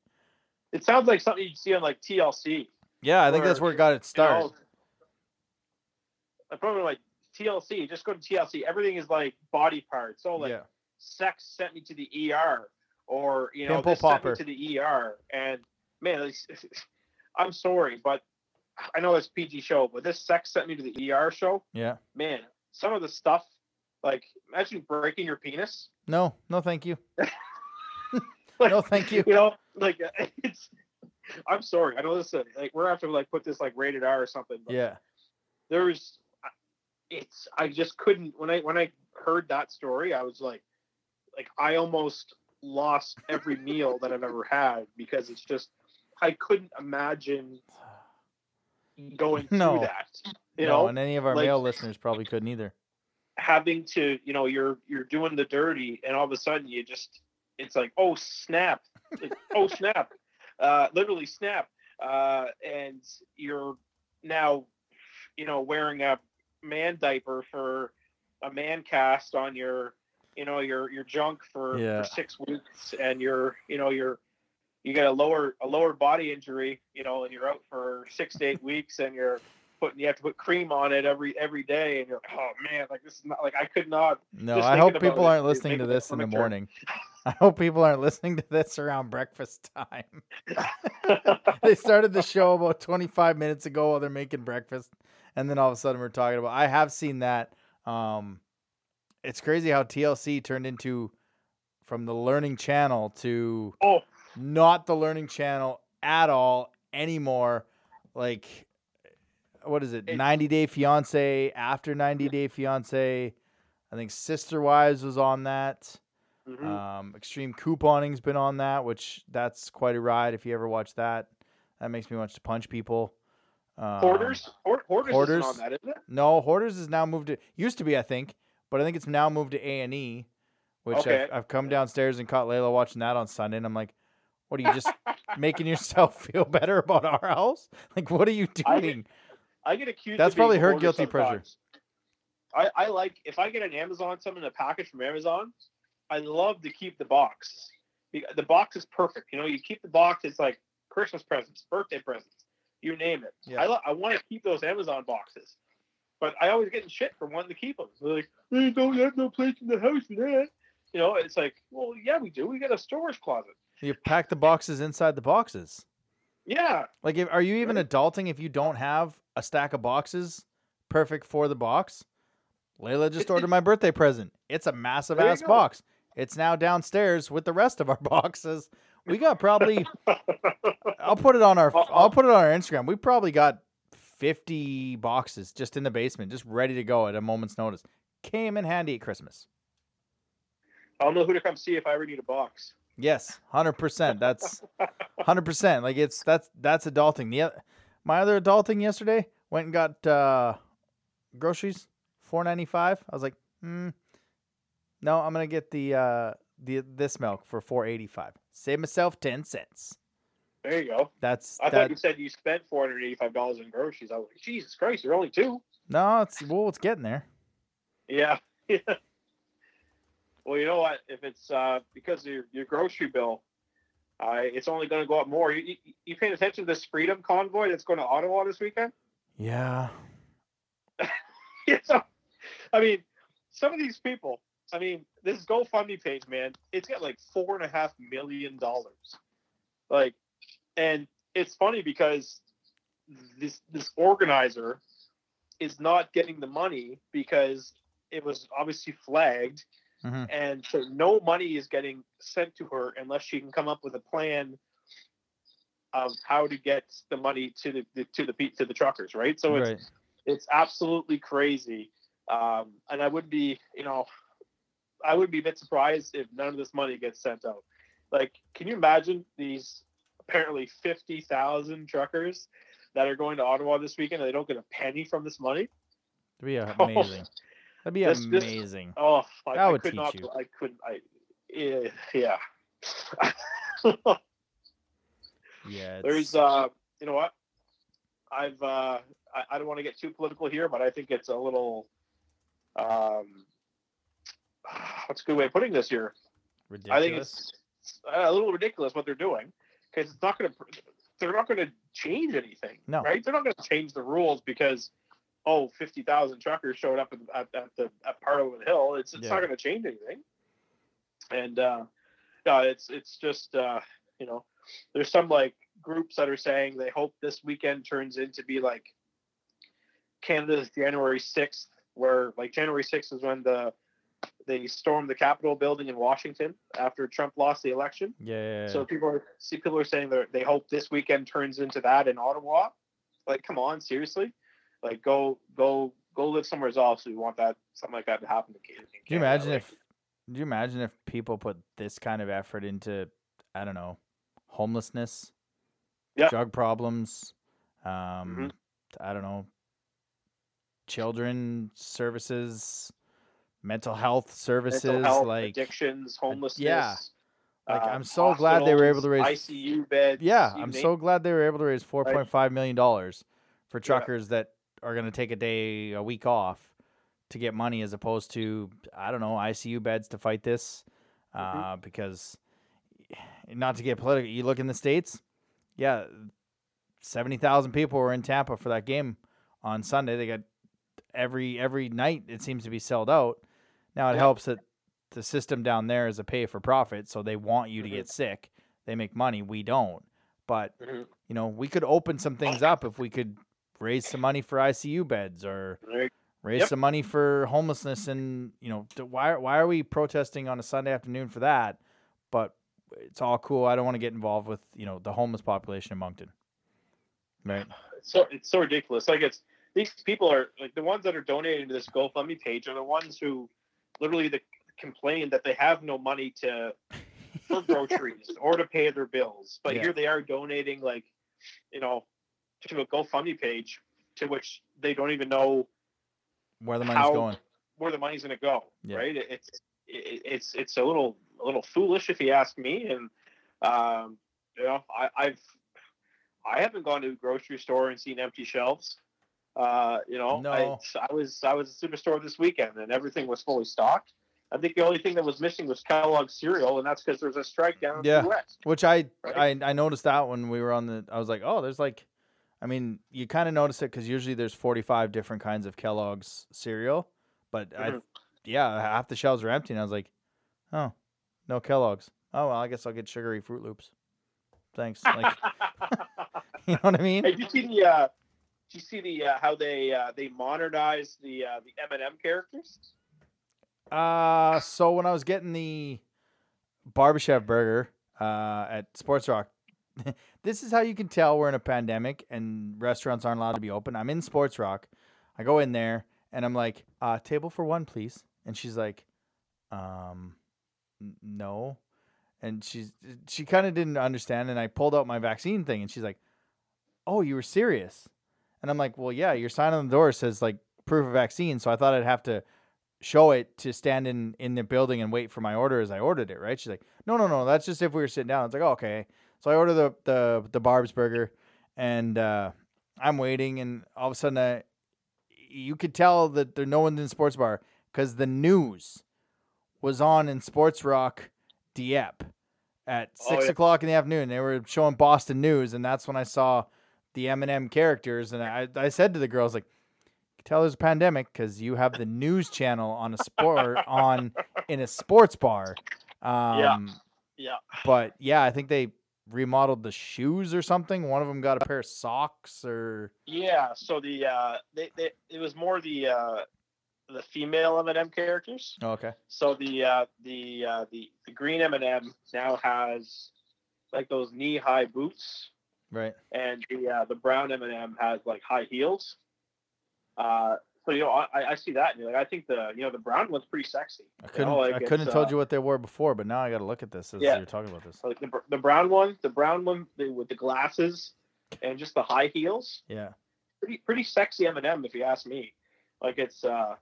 Speaker 4: It sounds like something you'd see on like TLC.
Speaker 2: Yeah, I think that's where it got its
Speaker 4: you know,
Speaker 2: start.
Speaker 4: Probably like TLC. Just go to TLC. Everything is like body parts. So like
Speaker 2: yeah,
Speaker 4: sex sent me to the ER, or you know,
Speaker 2: Pimple
Speaker 4: this
Speaker 2: popper.
Speaker 4: sent me to the ER. And man, I'm sorry, but I know it's PG show, but this sex sent me to the ER show.
Speaker 2: yeah.
Speaker 4: Man, some of the stuff, like imagine breaking your penis.
Speaker 2: No, no, thank you.
Speaker 4: Like,
Speaker 2: No, thank you.
Speaker 4: You know, like it's. I'm sorry. I know this. is- Like we're to like put this like rated R or something. But
Speaker 2: Yeah,
Speaker 4: there's it's i just couldn't when i when i heard that story i was like like i almost lost every meal that i've ever had because it's just i couldn't imagine going through
Speaker 2: No.
Speaker 4: that you
Speaker 2: no,
Speaker 4: know
Speaker 2: and any of our
Speaker 4: like-
Speaker 2: male listeners probably couldn't either.
Speaker 4: having to you know you're you're doing the dirty and all of a sudden you just it's like oh snap Like, oh snap uh literally snap uh and you're now you know wearing a man diaper for a man cast on your you know your your junk for,
Speaker 2: Yeah.
Speaker 4: for six weeks and you're you know you're you get a lower a lower body injury you know and you're out for six to eight weeks and you're putting you have to put cream on it every every day and you're like oh man like this is not like i could not
Speaker 2: No, I hope people aren't
Speaker 4: is
Speaker 2: listening to this in the morning. I hope people aren't listening to this around breakfast time. they started the show about 25 minutes ago while they're making breakfast and then all of a sudden we're talking about i have seen that um it's crazy how tlc turned into from the learning channel to
Speaker 4: oh
Speaker 2: not the learning channel at all anymore like what is it 90 day fiance after 90 day fiance i think sister wives was on that
Speaker 4: mhm.
Speaker 2: um, Extreme Couponing's been on that, which that's quite a ride. If you ever watch that, that makes me want to punch people. Um,
Speaker 4: hoarders Hoard- hoarders,
Speaker 2: Hoarders?
Speaker 4: isn't on that isn't it
Speaker 2: No, Hoarders is now moved to used to be, I think, but I think it's now moved to A and E, which
Speaker 4: Okay.
Speaker 2: I've, I've come downstairs and caught Layla watching that on Sunday, and I'm like, "What are you just making yourself feel better about our house? Like, what are you
Speaker 4: I-
Speaker 2: doing?"
Speaker 4: I get accused.
Speaker 2: That's probably her guilty pleasure.
Speaker 4: I, I like if I get an Amazon something in a package from Amazon, I love to keep the box. The box is perfect. You know, you keep the box. It's like Christmas presents, birthday presents, you name it.
Speaker 2: Yeah.
Speaker 4: I lo- I want to keep those Amazon boxes, but I always get in shit for wanting to keep them. They're like, we don't have no place in the house for that. You know, it's like, well, yeah, we do. We got a storage closet.
Speaker 2: You pack the boxes inside the boxes.
Speaker 4: Yeah,
Speaker 2: Like, if, are you even adulting if you don't have a stack of boxes perfect for the box? Layla just ordered my birthday present. It's a massive ass
Speaker 4: go.
Speaker 2: box. It's now downstairs with the rest of our boxes. We got probably. I'll put it on our.
Speaker 4: I'll-
Speaker 2: put it on our Instagram. We probably got fifty boxes just in the basement, just ready to go at a moment's notice. Came in handy at Christmas.
Speaker 4: I'll know who to come see if I ever need a box.
Speaker 2: Yes, hundred percent. That's hundred percent. Like it's that's that's adulting. The my other adulting yesterday went and got uh, groceries four ninety five. I was like, hmm, No, I'm gonna get the uh the this milk for four eighty five. Save myself ten cents.
Speaker 4: There you go.
Speaker 2: That's
Speaker 4: I
Speaker 2: that,
Speaker 4: thought you said you spent four hundred eighty-five dollars in groceries. I was like, Jesus Christ, you're only two.
Speaker 2: no. It's well, it's getting there.
Speaker 4: Yeah. well, you know what? If it's uh, because of your, your grocery bill, uh, it's only going to go up more. You, you, you paying attention to this Freedom Convoy that's going to Ottawa this weekend?
Speaker 2: Yeah.
Speaker 4: yeah. So, I mean, some of these people. I mean, this GoFundMe page, man, it's got like four and a half million dollars. Like, and it's funny because this this organizer is not getting the money because it was obviously flagged
Speaker 2: Mhm.
Speaker 4: and so no money is getting sent to her unless she can come up with a plan of how to get the money to the, the to the to the truckers right so it's
Speaker 2: right.
Speaker 4: it's absolutely crazy um, and i would be you know i would be a bit surprised if none of this money gets sent out like can you imagine these apparently 50,000 truckers that are going to ottawa this weekend and they don't get a penny from this money
Speaker 2: That'd be amazing. That'd be
Speaker 4: This- this-
Speaker 2: amazing.
Speaker 4: oh I,
Speaker 2: That
Speaker 4: I
Speaker 2: would
Speaker 4: could
Speaker 2: teach
Speaker 4: not
Speaker 2: you.
Speaker 4: i couldn't i yeah, yeah.
Speaker 2: yeah.
Speaker 4: there's uh you know what i've uh i, I don't want to get too political here but i think it's a little um what's a good way of putting this here
Speaker 2: ridiculous.
Speaker 4: i think it's a little ridiculous what they're doing because it's not going to they're not going to change anything
Speaker 2: No.
Speaker 4: right they're not going to change the rules because oh 50,000 truckers showed up at, at, at the at Parliament Hill it's it's
Speaker 2: Yeah.
Speaker 4: not going to change anything and uh yeah it's it's just uh you know there's some like groups that are saying they hope this weekend turns into be like Canada's January 6th where like January 6th is when the they stormed the Capitol building in Washington after Trump lost the election.
Speaker 2: yeah.
Speaker 4: So people are see people are saying that they hope this weekend turns into that in Ottawa. Like, come on, seriously? Like, go go go live somewhere else. you want that something like that to happen to Canada.
Speaker 2: Do you imagine if? Do you imagine if people put this kind of effort into, I don't know, homelessness,
Speaker 4: Yeah.
Speaker 2: drug problems, um,
Speaker 4: Mhm.
Speaker 2: I don't know, children services, mental health services,
Speaker 4: mental health,
Speaker 2: like
Speaker 4: addictions, homelessness?
Speaker 2: Like,
Speaker 4: uh,
Speaker 2: I'm so glad they were able to raise-
Speaker 4: ICU beds.
Speaker 2: Yeah, I'm so glad they were able to raise four point five million dollars for
Speaker 4: Yeah.
Speaker 2: truckers that are going to take a day, a week off to get money, as opposed to I don't know ICU beds to fight this.
Speaker 4: Mm-hmm.
Speaker 2: Uh, because not to get political, you look in the states, yeah, seventy thousand people were in Tampa for that game on Sunday. They got every every night it seems to be sold out. Now it
Speaker 4: Yeah.
Speaker 2: helps that the system down there is a pay for profit, so they want you to
Speaker 4: Mhm.
Speaker 2: get sick. They make money, we don't. But
Speaker 4: Mhm.
Speaker 2: you know, we could open some things up if we could raise some money for ICU beds or raise
Speaker 4: Yep.
Speaker 2: some money for homelessness and you know why why are we protesting on a Sunday afternoon for that? But it's all cool. I don't want to get involved with you know the homeless population in Moncton. Right?
Speaker 4: It's so it's so ridiculous. Like it's these people are like the ones that are donating to this GoFundMe page are the ones who literally the, complain that they have no money to for groceries or to pay their bills. But
Speaker 2: Yeah.
Speaker 4: here they are donating like, you know, to a GoFundMe page to which they don't even know
Speaker 2: Where the money's
Speaker 4: How-
Speaker 2: going.
Speaker 4: where the money's going to go.
Speaker 2: Yeah.
Speaker 4: Right? It's it, it's it's a little a little foolish if you ask me. And um, you know, I, I've I haven't gone to a grocery store and seen empty shelves. Uh, you know,
Speaker 2: No.
Speaker 4: I, I was I was at the superstore this weekend and everything was fully stocked. I think the only thing that was missing was Kellogg's cereal, and that's because there's a strike down in
Speaker 2: Yeah. Which I,
Speaker 4: Right.
Speaker 2: I I noticed that when we were on the I was like, "Oh, there's like I mean, you kind of notice it cuz usually there's 45 different kinds of Kellogg's cereal, but I
Speaker 4: Mhm.
Speaker 2: yeah, half the shelves are empty and I was like, "Oh, no Kellogg's. Oh, well, I guess I'll get sugary Froot Loops." Thanks. Like, you know what I mean?
Speaker 4: Hey, did you see the? Uh, did you see the uh, how they uh, they modernized the uh, the M and M characters?
Speaker 2: Uh, so when I was getting the Barbechef burger uh, at Sports Rock, this is how you can tell we're in a pandemic and restaurants aren't allowed to be open. I'm in Sports Rock. I go in there and I'm like, uh, table for one, please. And she's like, um, no. And she's she kind of didn't understand. And I pulled out my vaccine thing and she's like, oh, you were serious. And I'm like, well, yeah, your sign on the door says like proof of vaccine. So I thought I'd have to show it to stand in in the building and wait for my order as I ordered it. Right? She's like, no, no, no, that's just if we were sitting down. It's like, oh, okay. So I order the the the Barb's burger, and uh, I'm waiting, and all of a sudden, uh, you could tell that there no one's in sports bar because the news was on in Sports Rock Dieppe at
Speaker 4: Oh,
Speaker 2: six
Speaker 4: yeah.
Speaker 2: o'clock in the afternoon. They were showing Boston news, and that's when I saw the M&M characters, and I I said to the girls like. Tell there's a pandemic because you have the news channel on a sport on in a sports bar. Um,
Speaker 4: Yeah.
Speaker 2: but yeah, I think they remodeled the shoes or something. One of them got a pair of socks or
Speaker 4: Yeah. So the uh, they, they it was more the uh, the female M&M characters.
Speaker 2: oh, okay.
Speaker 4: So the uh, the uh, the the green M&M now has like those knee high boots,
Speaker 2: Right.
Speaker 4: and the uh, the brown M&M has like high heels. Uh, so you know I, I see that and like I think the you know the brown one's pretty sexy.
Speaker 2: I couldn't
Speaker 4: know, like,
Speaker 2: I couldn't have told
Speaker 4: uh,
Speaker 2: you what they were before, but now I got to look at this as
Speaker 4: Yeah.
Speaker 2: you're talking about this.
Speaker 4: Like the, the brown one, the brown one the, with the glasses and just the high heels.
Speaker 2: Yeah.
Speaker 4: pretty pretty sexy M&M if you ask me. Like it's uh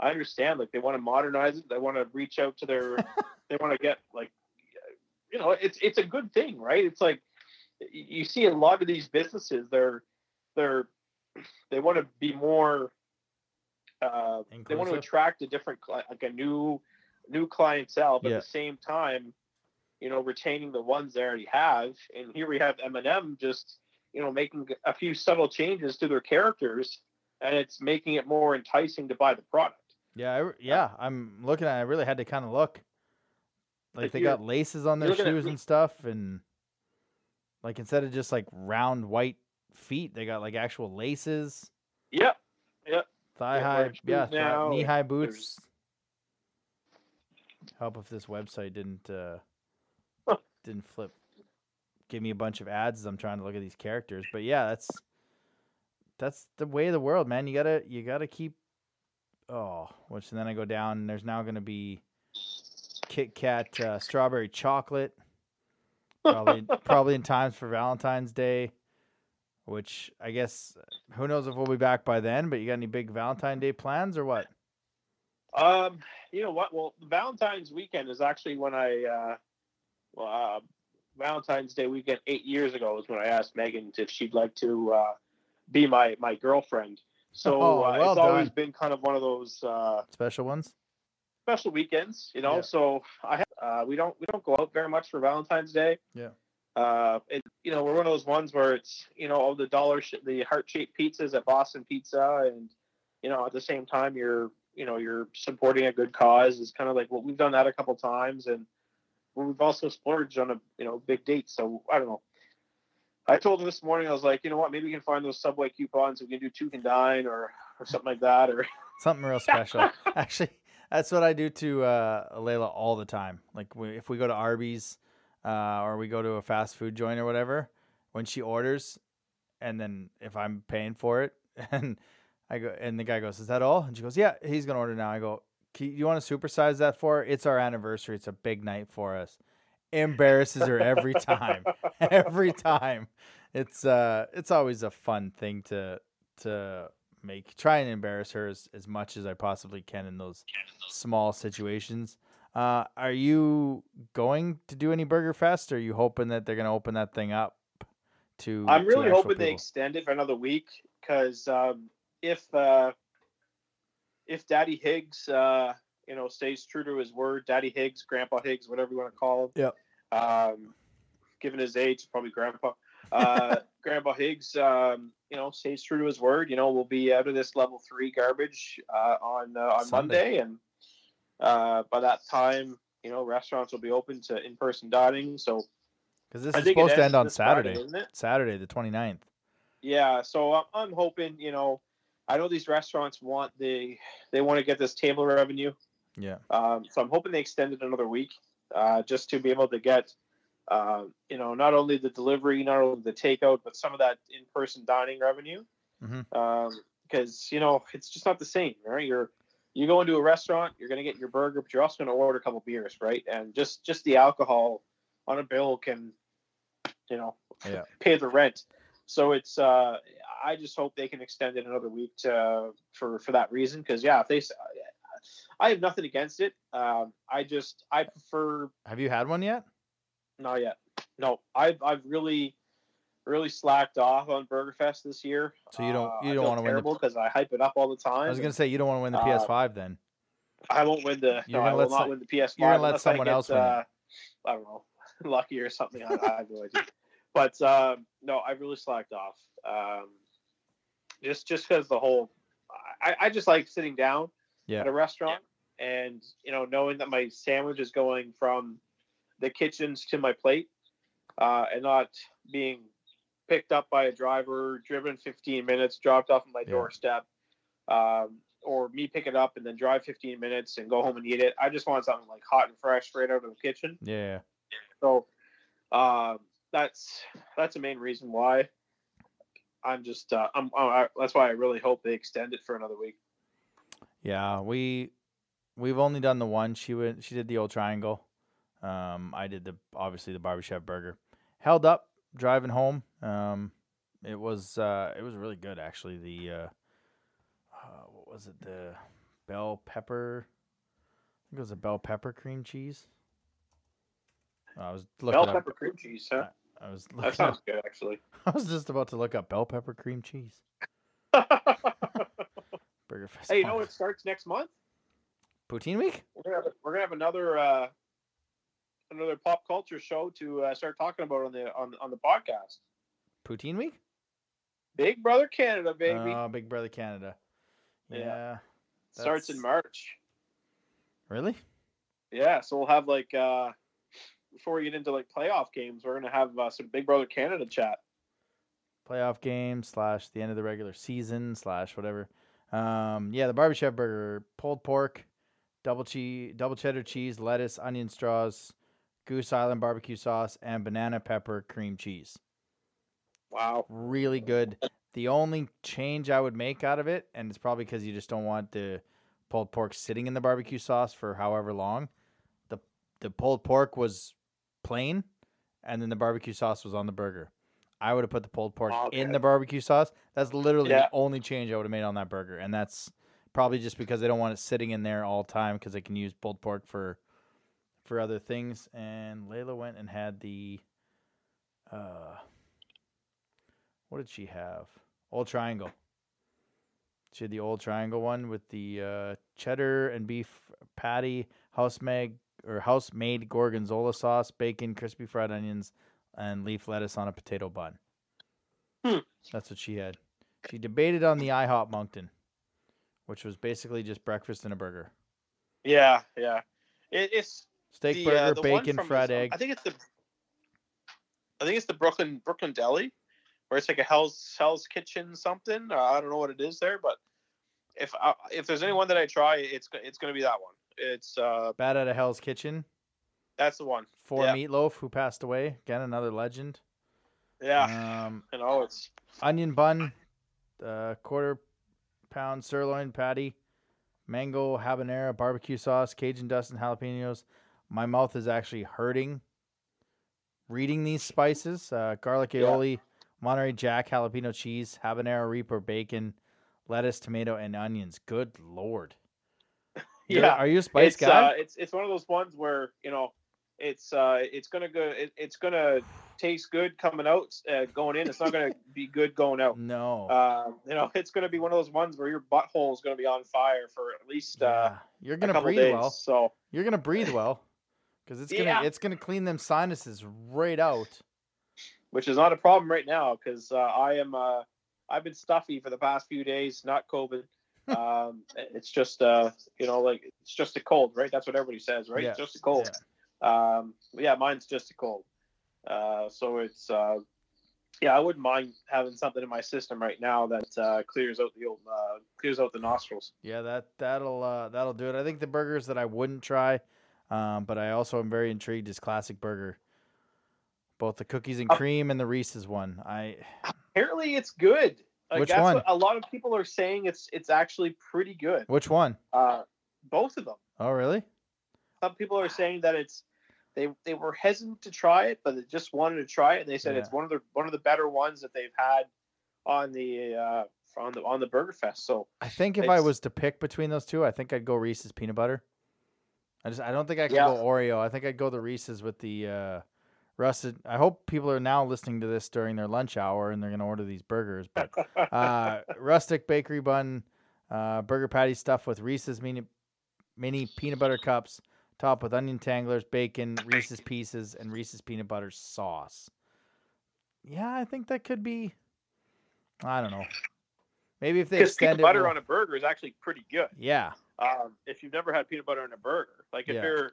Speaker 4: I understand like they want to modernize it. They want to reach out to their they want to get like you know, it's it's a good thing, right? It's like you see a lot of these businesses they're they're they want to be more uh they want to attract a different like a new new clientele but
Speaker 2: Yeah.
Speaker 4: at the same time you know retaining the ones they already have and here we have M&M just you know making a few subtle changes to their characters and it's making it more enticing to buy the product
Speaker 2: Yeah, I, yeah, I'm looking at it. I really had to kind of look. Like
Speaker 4: If
Speaker 2: they got laces on their
Speaker 4: looking at
Speaker 2: shoes and stuff and like instead of just like round white feet, they got like actual laces,
Speaker 4: yep
Speaker 2: Yep.
Speaker 4: thigh
Speaker 2: high, yeah, knee high
Speaker 4: there's-
Speaker 2: boots. Help if this website didn't uh
Speaker 4: Huh.
Speaker 2: didn't flip give me a bunch of ads as I'm trying to look at these characters. But yeah, that's that's the way of the world, man. You gotta you gotta keep oh, which and then I go down and there's now gonna be Kit Kat uh, strawberry chocolate. Probably probably in times for Valentine's Day. Which I guess who knows if we'll be back by then, but you got any big Valentine Day plans or what?
Speaker 4: um you know what well valentine's weekend is actually when i uh well uh, valentine's day weekend eight years ago was when i asked megan if she'd like to uh be my my girlfriend so
Speaker 2: Oh,
Speaker 4: uh,
Speaker 2: well
Speaker 4: it's always been kind of one of those uh
Speaker 2: Special ones?
Speaker 4: special weekends, you know.
Speaker 2: Yeah.
Speaker 4: So I have, uh, we don't we don't go out very much for Valentine's Day.
Speaker 2: Yeah.
Speaker 4: Uh, it, you know, we're one of those ones where it's you know all the dollar sh- the heart shaped pizzas at Boston Pizza, and you know at the same time you're you know you're supporting a good cause. Is kind of like well we've done that a couple times, and we've also splurged on a you know big date. So I don't know. I told her this morning I was like, you know what, maybe we can find those Subway coupons. And we can do two can dine or or something like that, or
Speaker 2: Something real special. Actually, that's what I do to uh, Layla all the time. Like we, if we go to Arby's uh, or we go to a fast food joint or whatever, when she orders, and then if I'm paying for it, and I go, and the guy goes, "Is that all?" And she goes, "Yeah, he's gonna order now." I go, "Can you, you want to supersize that for? her? It's our anniversary. It's a big night for us." Embarrasses her every time. every time. It's uh, it's always a fun thing to to make try and embarrass her as, as much as I possibly can in those small situations. Uh, are you going to do any Burger Fest? Or are you hoping that they're going to open that thing up to?
Speaker 4: I'm really
Speaker 2: actual
Speaker 4: hoping they extend it for another week because um, if uh, if Daddy Higgs, uh, you know, stays true to his word, Daddy Higgs, Grandpa Higgs, whatever you want to call him.
Speaker 2: Yep.
Speaker 4: Um, given his age, probably Grandpa. Grandpa Higgs, um, you know, stays true to his word. You know, we'll be out of this level three garbage uh, on uh, on
Speaker 2: Sunday.
Speaker 4: Monday, and uh, by that time, you know, restaurants will be open to in person dining. So
Speaker 2: Because this
Speaker 4: I
Speaker 2: is supposed to end on
Speaker 4: Friday,
Speaker 2: Saturday.
Speaker 4: it?
Speaker 2: Saturday, the 29th.
Speaker 4: Yeah, so I'm, I'm hoping, you know, I know these restaurants want the they want to get this table revenue,
Speaker 2: Yeah.
Speaker 4: um, so I'm hoping they extend it another week, uh, just to be able to get, uh, you know, not only the delivery, not only the takeout, but some of that in-person dining revenue, because you know it's just not the same, right? You're you go into a restaurant, you're gonna get your burger, but you're also gonna order a couple beers, right? And just just the alcohol on a bill can, you know,
Speaker 2: Yeah.
Speaker 4: pay the rent. So it's uh, I just hope they can extend it another week to, for for that reason because yeah, if they I have nothing against it. Um, I just I prefer
Speaker 2: Have you had one yet?
Speaker 4: Not yet. No, I've I've really really slacked off on Burger Fest this year.
Speaker 2: So you don't-
Speaker 4: Uh,
Speaker 2: you
Speaker 4: I
Speaker 2: don't
Speaker 4: feel
Speaker 2: wanna win the-
Speaker 4: terrible because I hype it up all the time.
Speaker 2: I was gonna say you don't want to win the
Speaker 4: uh,
Speaker 2: PS5 then.
Speaker 4: I won't win the.
Speaker 2: You're
Speaker 4: no,
Speaker 2: gonna
Speaker 4: I will
Speaker 2: let
Speaker 4: not
Speaker 2: some-
Speaker 4: win the PS5.
Speaker 2: you're gonna let
Speaker 4: unless I
Speaker 2: someone
Speaker 4: get,
Speaker 2: else win
Speaker 4: uh, I don't know, lucky or something. I, I have no idea. But um, no, I really slacked off. Um, just just because the whole, I, I just like sitting down
Speaker 2: Yeah.
Speaker 4: at a restaurant and you know knowing that my sandwich is going from the kitchens to my plate uh, and not being picked up by a driver, driven 15 minutes, dropped off at my
Speaker 2: Yeah.
Speaker 4: doorstep, um, or me pick it up and then drive 15 minutes and go home and eat it. I just want something like hot and fresh, straight out of the kitchen.
Speaker 2: Yeah.
Speaker 4: So um, that's that's the main reason why. I'm just uh, I'm, I, that's why I really hope they extend it for another week.
Speaker 2: Yeah, we we've only done the one. She went she did the old triangle. Um I did the obviously the barbie chef burger. Held up driving home. Um it was uh it was really good actually. The uh, uh what was it? The bell pepper I think it was a bell pepper cream cheese. I was looking
Speaker 4: Bell
Speaker 2: up,
Speaker 4: pepper cream cheese, huh?
Speaker 2: I was
Speaker 4: That sounds
Speaker 2: up,
Speaker 4: good, actually.
Speaker 2: I was just about to look up bell pepper cream cheese. Burger Fest.
Speaker 4: hey, you know it starts next month.
Speaker 2: Poutine week?
Speaker 4: We're gonna have, we're gonna have another uh, another pop culture show to uh, start talking about on the on on the podcast.
Speaker 2: Poutine week?
Speaker 4: Big Brother Canada, baby,
Speaker 2: Oh, Big Brother Canada.
Speaker 4: Yeah.
Speaker 2: Yeah.
Speaker 4: starts in March.
Speaker 2: Really?
Speaker 4: Yeah, so we'll have like uh, before we get into like playoff games, we're gonna have uh, some Big Brother Canada chat.
Speaker 2: Playoff game slash the end of the regular season slash whatever. Um, yeah, the barbie burger, pulled pork, double cheese, double cheddar cheese, lettuce, onion straws, Goose Island barbecue sauce, and banana pepper cream cheese.
Speaker 4: Wow.
Speaker 2: Really good. The only change I would make out of it, and it's probably because you just don't want the pulled pork sitting in the barbecue sauce for however long. The the pulled pork was plain, and then the barbecue sauce was on the burger. I would have put the pulled pork in the barbecue sauce. That's literally
Speaker 4: Yeah.
Speaker 2: the only change I would have made on that burger, and that's probably just because they don't want it sitting in there all time because they can use pulled pork for for other things. And Layla went and had the uh, what did she have? Old Triangle. She had the old triangle one with the uh, cheddar and beef patty, house made or house made gorgonzola sauce, bacon, crispy fried onions, and leaf lettuce on a potato bun.
Speaker 4: Hmm.
Speaker 2: That's what she had. She debated on the IHOP Moncton, which was basically just breakfast and a burger.
Speaker 4: Yeah, yeah. It, it's
Speaker 2: Steak
Speaker 4: the,
Speaker 2: burger,
Speaker 4: uh,
Speaker 2: bacon, fried egg.
Speaker 4: I think it's the. I think it's the Brooklyn Brooklyn Deli, where it's like a Hell's Hell's Kitchen something. Uh, I don't know what it is there, but if I, if there's anyone that I try, it's it's gonna be that one. It's uh
Speaker 2: Bat out of Hell's Kitchen.
Speaker 4: that's the one.
Speaker 2: For
Speaker 4: Yeah.
Speaker 2: Meatloaf, who passed away. Again, another legend.
Speaker 4: Yeah,
Speaker 2: Um,
Speaker 4: you know it's
Speaker 2: onion bun, uh, quarter pound sirloin patty, mango habanero barbecue sauce, Cajun dust and jalapenos. My mouth is actually hurting reading these spices: uh, garlic
Speaker 4: Yeah.
Speaker 2: aioli, Monterey Jack jalapeno cheese, habanero reaper bacon, lettuce, tomato, and onions. Good lord! You're-
Speaker 4: yeah.
Speaker 2: are you a spice
Speaker 4: it's,
Speaker 2: guy?
Speaker 4: Uh, it's it's one of those ones where you know it's uh it's gonna go it, it's gonna taste good coming out uh, going in. It's not gonna be good going out.
Speaker 2: no.
Speaker 4: Um, you know, it's going to be one of those ones where your butthole is going to be on fire for at least uh,
Speaker 2: Yeah. You're gonna breathe
Speaker 4: days.
Speaker 2: well.
Speaker 4: So
Speaker 2: You're gonna breathe well, because it's gonna
Speaker 4: Yeah.
Speaker 2: it's gonna clean them sinuses right out.
Speaker 4: which is not a problem right now because uh, I am uh, I've been stuffy for the past few days, not COVID. um, it's just uh, you know like it's just a cold, right? That's what everybody says, right?
Speaker 2: Yeah,
Speaker 4: It's just a cold. Um, yeah, mine's just a cold. Uh, so it's uh, yeah, I wouldn't mind having something in my system right now that uh, clears out the old uh, clears out the nostrils.
Speaker 2: Yeah, that that'll uh, that'll do it. I think the burgers that I wouldn't try, um, but I also am very intrigued is classic burger. Both the cookies and
Speaker 4: Uh,
Speaker 2: cream and the Reese's one. I
Speaker 4: Apparently, it's good. Like,
Speaker 2: Which
Speaker 4: that's
Speaker 2: one?
Speaker 4: What a lot of people are saying it's it's actually pretty good.
Speaker 2: which one?
Speaker 4: Uh, both of them.
Speaker 2: Oh, really?
Speaker 4: Some people are saying that it's they they were hesitant to try it, but they just wanted to try it, and they said it's one of the one of the better ones that they've had on the uh, on the on the Burger Fest. So
Speaker 2: I think if I was to pick between those two, I think I'd go Reese's peanut butter. I just I don't think I could
Speaker 4: Yeah.
Speaker 2: go Oreo. I think I'd go the Reese's with the uh, rusted. I hope people are now listening to this during their lunch hour and they're gonna order these burgers. But uh, rustic bakery bun, uh, burger patty stuffed with Reese's mini mini peanut butter cups, topped with onion tanglers, bacon, Reese's pieces, and Reese's peanut butter sauce. Yeah, I think that could be. I don't know. Maybe if they extend
Speaker 4: peanut butter
Speaker 2: more-
Speaker 4: on a burger is actually pretty good.
Speaker 2: yeah,
Speaker 4: Um, if you've never had peanut butter in a burger, like if
Speaker 2: Yeah.
Speaker 4: you're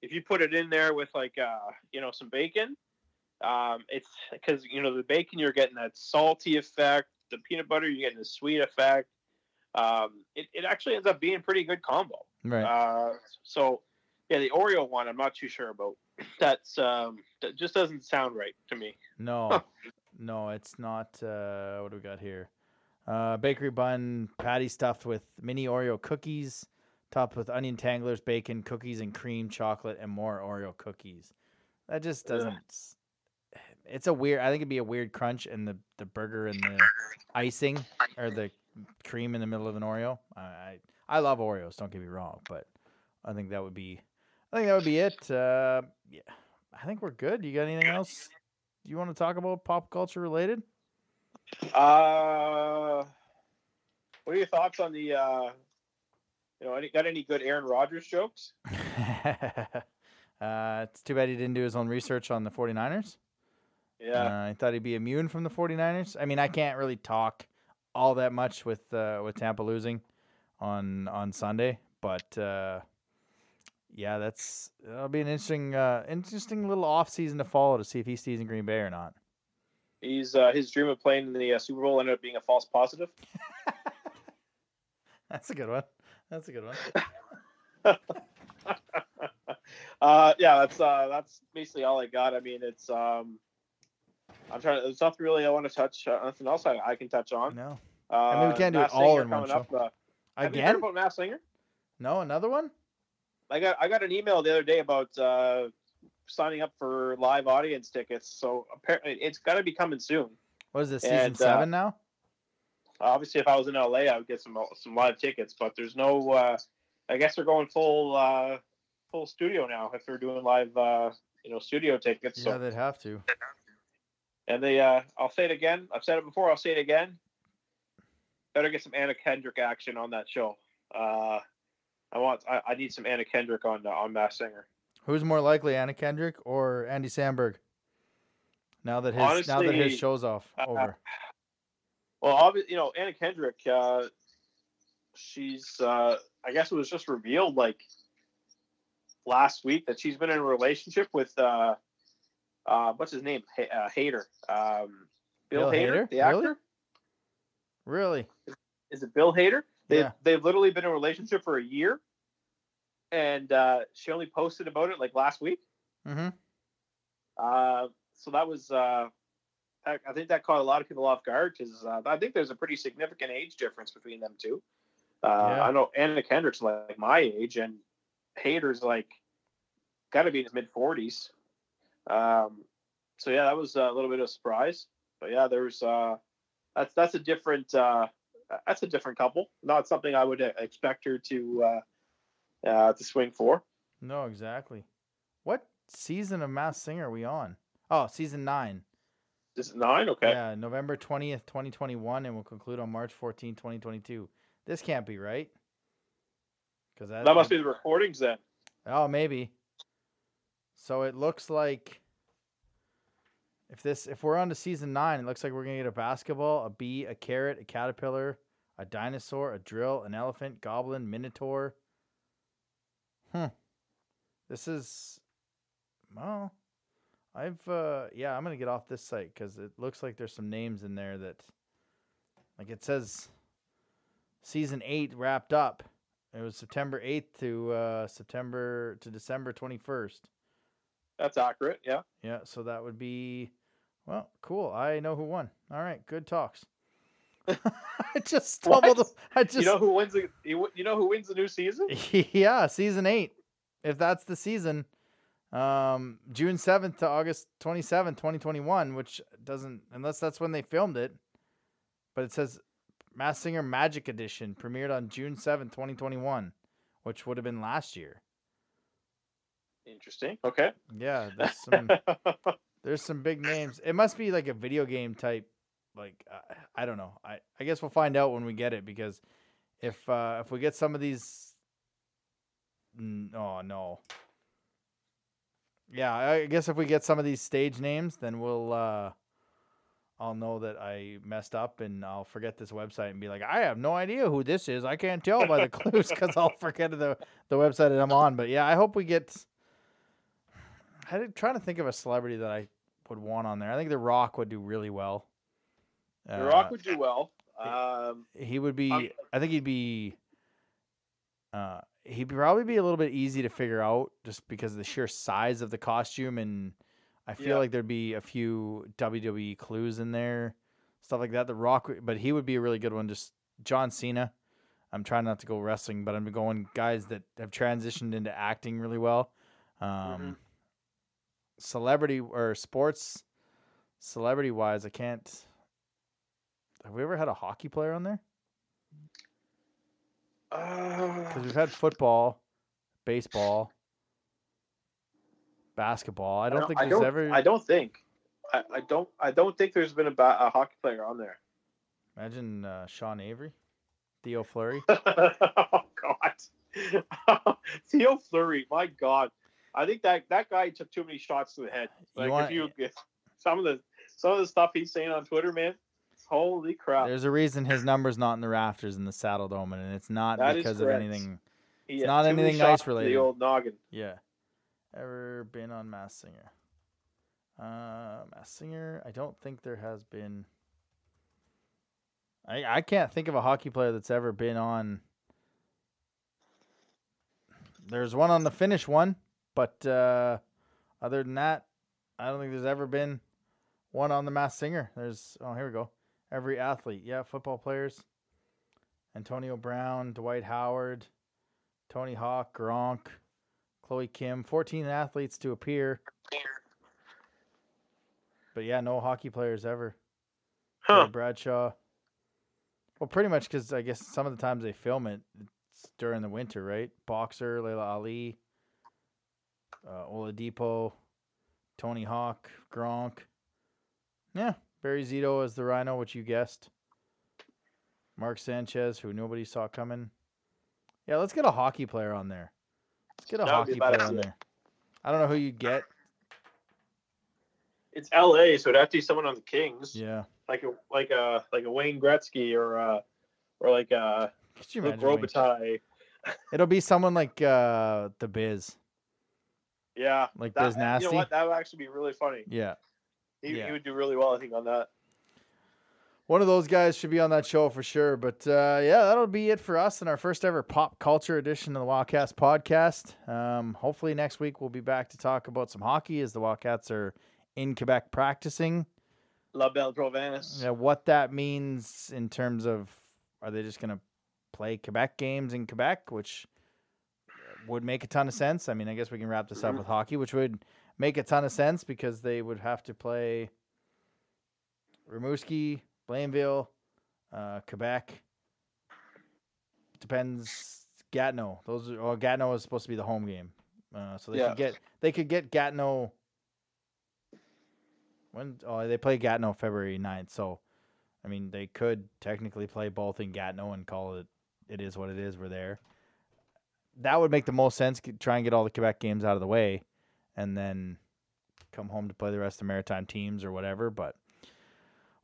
Speaker 4: if you put it in there with like uh, you know some bacon, um, it's because you know the bacon you're getting that salty effect. The peanut butter you're getting the sweet effect. Um, it, it actually ends up being a pretty good combo.
Speaker 2: right.
Speaker 4: Uh, so yeah, the Oreo one I'm not too sure about. That's um, that just doesn't sound right to me.
Speaker 2: No, no, it's not. Uh, what do we got here? Uh, bakery bun patty stuffed with mini Oreo cookies, topped with onion tanglers, bacon, cookies, and cream, chocolate, and more Oreo cookies. That just doesn't. s- It's a weird. I think it'd be a weird crunch, and the the burger and the icing or the cream in the middle of an Oreo. I I, I love Oreos. Don't get me wrong, but I think that would be. I think that would be it. Uh, yeah, I think we're good. You got anything else you want to talk about pop culture related?
Speaker 4: Uh, what are your thoughts on the? Uh, you know, any, got any good Aaron Rodgers jokes?
Speaker 2: uh, it's too bad he didn't do his own research on the 49ers.
Speaker 4: Yeah.
Speaker 2: Uh, I thought he'd be immune from the 49ers. I mean, I can't really talk all that much with uh, with Tampa losing on on Sunday, but uh, yeah, that's that'll be an interesting uh, interesting little off season to follow to see if he stays in Green Bay or not.
Speaker 4: He's uh, his dream of playing in the uh, Super Bowl ended up being a false positive.
Speaker 2: That's a good one. That's a good one.
Speaker 4: uh, yeah, that's uh, that's basically all I got. I mean, it's um, I'm trying. To, there's nothing really I want to touch. Uh, nothing else I, I can touch on.
Speaker 2: No,
Speaker 4: Uh,
Speaker 2: mean, we can't do it all
Speaker 4: Singer
Speaker 2: in one
Speaker 4: coming Up, uh, have you heard
Speaker 2: again?
Speaker 4: about Masked Singer?
Speaker 2: No, another one.
Speaker 4: I got I got an email the other day about uh, signing up for live audience tickets. So apparently, it's got to be coming soon.
Speaker 2: What is this season
Speaker 4: And, uh,
Speaker 2: seven now?
Speaker 4: Obviously, if I was in LA, I would get some some live tickets. But there's no. Uh, I guess they're going full uh, full studio now if they're doing live uh, you know studio tickets.
Speaker 2: Yeah,
Speaker 4: So
Speaker 2: they'd have to.
Speaker 4: and they uh, I'll say it again. I've said it before. I'll say it again. Better get some Anna Kendrick action on that show. Uh, I want. I, I need some Anna Kendrick on uh, on Masked Singer.
Speaker 2: Who's more likely, Anna Kendrick or Andy Samberg? Now that his now that his show's off
Speaker 4: uh,
Speaker 2: over.
Speaker 4: Well, obviously, you know Anna Kendrick. Uh, she's. Uh, I guess it was just revealed like last week that she's been in a relationship with. Uh, uh, what's his name? H- uh, Hater. Um, Bill,
Speaker 2: Bill
Speaker 4: Hader,
Speaker 2: Hader?
Speaker 4: the actor.
Speaker 2: Really? Really?
Speaker 4: Is it Bill Hader? They
Speaker 2: Yeah.
Speaker 4: they've literally been in a relationship for a year, and uh, she only posted about it like last week.
Speaker 2: Mm-hmm.
Speaker 4: Uh, so that was. Uh, I, I think that caught a lot of people off guard because uh, I think there's a pretty significant age difference between them two. Uh,
Speaker 2: Yeah.
Speaker 4: I know Anna Kendrick's like my age, and Hader's like got to be in his mid 40s. Um, so yeah, that was a little bit of a surprise. But yeah, there's uh, that's that's a different uh, that's a different couple. Not something I would expect her to uh, to swing for.
Speaker 2: No, exactly. What season of Masked Singer are we on? Oh, season nine.
Speaker 4: This is nine, okay.
Speaker 2: Yeah, November twentieth, twenty twenty one, and we'll conclude on March 14th, 2022. This can't be right. Because that,
Speaker 4: That must be the recordings then.
Speaker 2: Oh, maybe. So it looks like if this if we're on to season nine, it looks like we're gonna get a basketball, a bee, a carrot, a caterpillar, a dinosaur, a drill, an elephant, goblin, minotaur. Hmm. This is well. I've uh yeah, I'm gonna get off this site because it looks like there's some names in there that like it says season eight wrapped up. It was September 8th to uh, September to December 21st.
Speaker 4: That's accurate. Yeah.
Speaker 2: Yeah, so that would be well, cool. I know who won. All right, good talks. I just stumbled.
Speaker 4: What?
Speaker 2: I just
Speaker 4: you know who wins the you, you know who wins the new season?
Speaker 2: yeah, season eight. If that's the season, um, June 7th to August 27th, 2021, which doesn't unless that's when they filmed it. But it says Masked Singer Magic Edition premiered on June seventh, 2021, which would have been last year.
Speaker 4: Interesting. Okay.
Speaker 2: Yeah, there's some there's some big names. It must be like a video game type like uh, I don't know. I I guess we'll find out when we get it because if uh if we get some of these oh no. Yeah, I guess if we get some of these stage names, then we'll uh I'll know that I messed up and I'll forget this website and be like, I have no idea who this is. I can't tell by the clues because I'll forget the the website that I'm on. But yeah, I hope we get. I'm trying to think of a celebrity that I would want on there. I think The Rock would do really well.
Speaker 4: The Rock would do well. Um,
Speaker 2: he would be.
Speaker 4: I'm-
Speaker 2: I think he'd be. Uh, he'd probably be a little bit easy to figure out just because of the sheer size of the costume, and I feel
Speaker 4: Yeah.
Speaker 2: like there'd be a few WWE clues in there, stuff like that. The Rock, but he would be a really good one. Just John Cena. I'm trying not to go wrestling, but I'm going guys that have transitioned into acting really well. Um,
Speaker 4: Mhm.
Speaker 2: Celebrity or sports, celebrity wise, I can't. Have we ever had a hockey player on there? Because
Speaker 4: uh,
Speaker 2: we've had football, baseball, basketball. I don't, think
Speaker 4: I
Speaker 2: there's
Speaker 4: don't,
Speaker 2: ever.
Speaker 4: I don't think. I, I don't. I don't think there's been a, ba- a hockey player on there.
Speaker 2: Imagine uh, Sean Avery, Theo Fleury.
Speaker 4: oh God, Theo Fleury. My God, I think that that guy took too many shots to the head.
Speaker 2: You
Speaker 4: Like
Speaker 2: want-
Speaker 4: if you some of the some of the stuff he's saying on Twitter, man. Holy crap!
Speaker 2: There's a reason his number's not in the rafters in the Saddledome, and it's not
Speaker 4: That
Speaker 2: because of anything.
Speaker 4: He
Speaker 2: it's not anything ice
Speaker 4: to The old noggin.
Speaker 2: Yeah. Ever been on Masked Singer? Uh, Masked Singer. I don't think there has been. I I can't think of a hockey player that's ever been on. There's one on the Finnish one, but uh, other than that, I don't think there's ever been one on the Masked Singer. There's oh here we go. Every athlete, yeah, football players. Antonio Brown, Dwight Howard, Tony Hawk, Gronk, Chloe Kim, 14 athletes to appear. But yeah, no hockey players ever.
Speaker 4: Huh?
Speaker 2: Bradshaw. Well, pretty much because I guess some of the times they film it, it's during the winter, right? Boxer, Laila Ali, uh, Oladipo, Tony Hawk, Gronk. Yeah, Barry Zito as the Rhino, which you guessed. Mark Sanchez, who nobody saw coming. Yeah, let's get a hockey player on there. Let's get a
Speaker 4: That would
Speaker 2: hockey player on there. I don't know who you'd get.
Speaker 4: It's L.A., so it'd have to be someone on the Kings,
Speaker 2: Yeah.
Speaker 4: like a like a like a Wayne Gretzky or uh or like a
Speaker 2: Could you Luc
Speaker 4: Robitaille.
Speaker 2: It'll be someone like uh the Biz,
Speaker 4: Yeah,
Speaker 2: like
Speaker 4: that,
Speaker 2: Biz Nasty.
Speaker 4: You know what? That would actually be really funny.
Speaker 2: Yeah,
Speaker 4: He,
Speaker 2: Yeah.
Speaker 4: he would do really well, I think, on that.
Speaker 2: one of those guys should be on that show for sure. But uh, yeah, that'll be it for us in our first ever pop culture edition of the Wildcast podcast. Um, hopefully next week we'll be back to talk about some hockey as the Wildcats are in Quebec practicing.
Speaker 4: La Belle Province.
Speaker 2: Yeah, what that means in terms of are they just going to play Quebec games in Quebec, which would make a ton of sense. I mean, I guess we can wrap this up with hockey, which would make a ton of sense because they would have to play Rimouski, Blainville, uh, Quebec. Depends Gatineau. Those are, well, Gatineau is supposed to be the home game, uh, so they
Speaker 4: Yeah.
Speaker 2: could get they could get Gatineau. When oh they play Gatineau February 9th, so I mean they could technically play both in Gatineau and call it it is what it is. We're there. That would make the most sense. Try and get all the Quebec games out of the way, and then come home to play the rest of the Maritime teams or whatever. But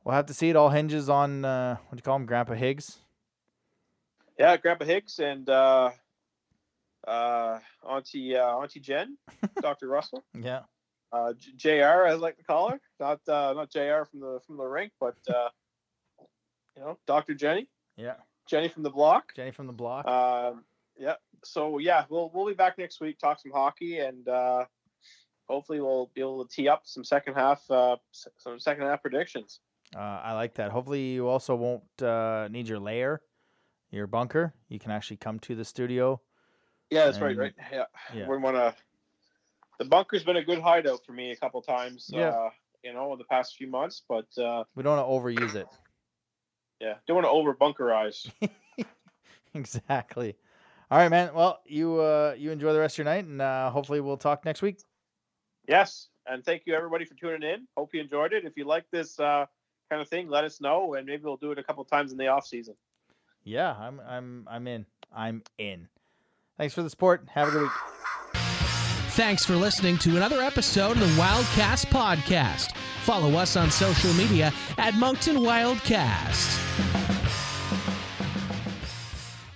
Speaker 2: we'll have to see. It all hinges on uh, what do you call him, Grandpa Higgs.
Speaker 4: Yeah, Grandpa Higgs and uh, uh, Auntie uh, Auntie Jen, Dr. Russell,
Speaker 2: Yeah,
Speaker 4: uh, J- Jr. I like to call her, not uh, not Jr. from the from the rink, but uh, you know, Dr. Jenny,
Speaker 2: yeah.
Speaker 4: Jenny from the block.
Speaker 2: Jenny from the block.
Speaker 4: Um, yeah. So yeah, we'll we'll be back next week, talk some hockey, and uh, hopefully we'll be able to tee up some second half uh, some second half predictions.
Speaker 2: Uh, I like that. Hopefully, you also won't uh, need your layer, your bunker. You can actually come to the studio.
Speaker 4: Yeah, that's right.
Speaker 2: And-
Speaker 4: Right. Yeah.
Speaker 2: yeah.
Speaker 4: We want to. The bunker's been a good hideout for me a couple times.
Speaker 2: Yeah.
Speaker 4: Uh, you know, in the past few months, but uh,
Speaker 2: We don't want to overuse it.
Speaker 4: Yeah, don't want to over bunkerize.
Speaker 2: exactly. All right, man. Well, you uh, you enjoy the rest of your night, and uh, hopefully we'll talk next week.
Speaker 4: Yes, and thank you everybody for tuning in. Hope you enjoyed it. If you like this uh, kind of thing, let us know, and maybe we'll do it a couple times in the off season.
Speaker 2: Yeah, I'm I'm I'm in. I'm in. Thanks for the support. Have a good week.
Speaker 1: Thanks for listening to another episode of the Wildcast Podcast. Follow us on social media at Moncton Wildcast.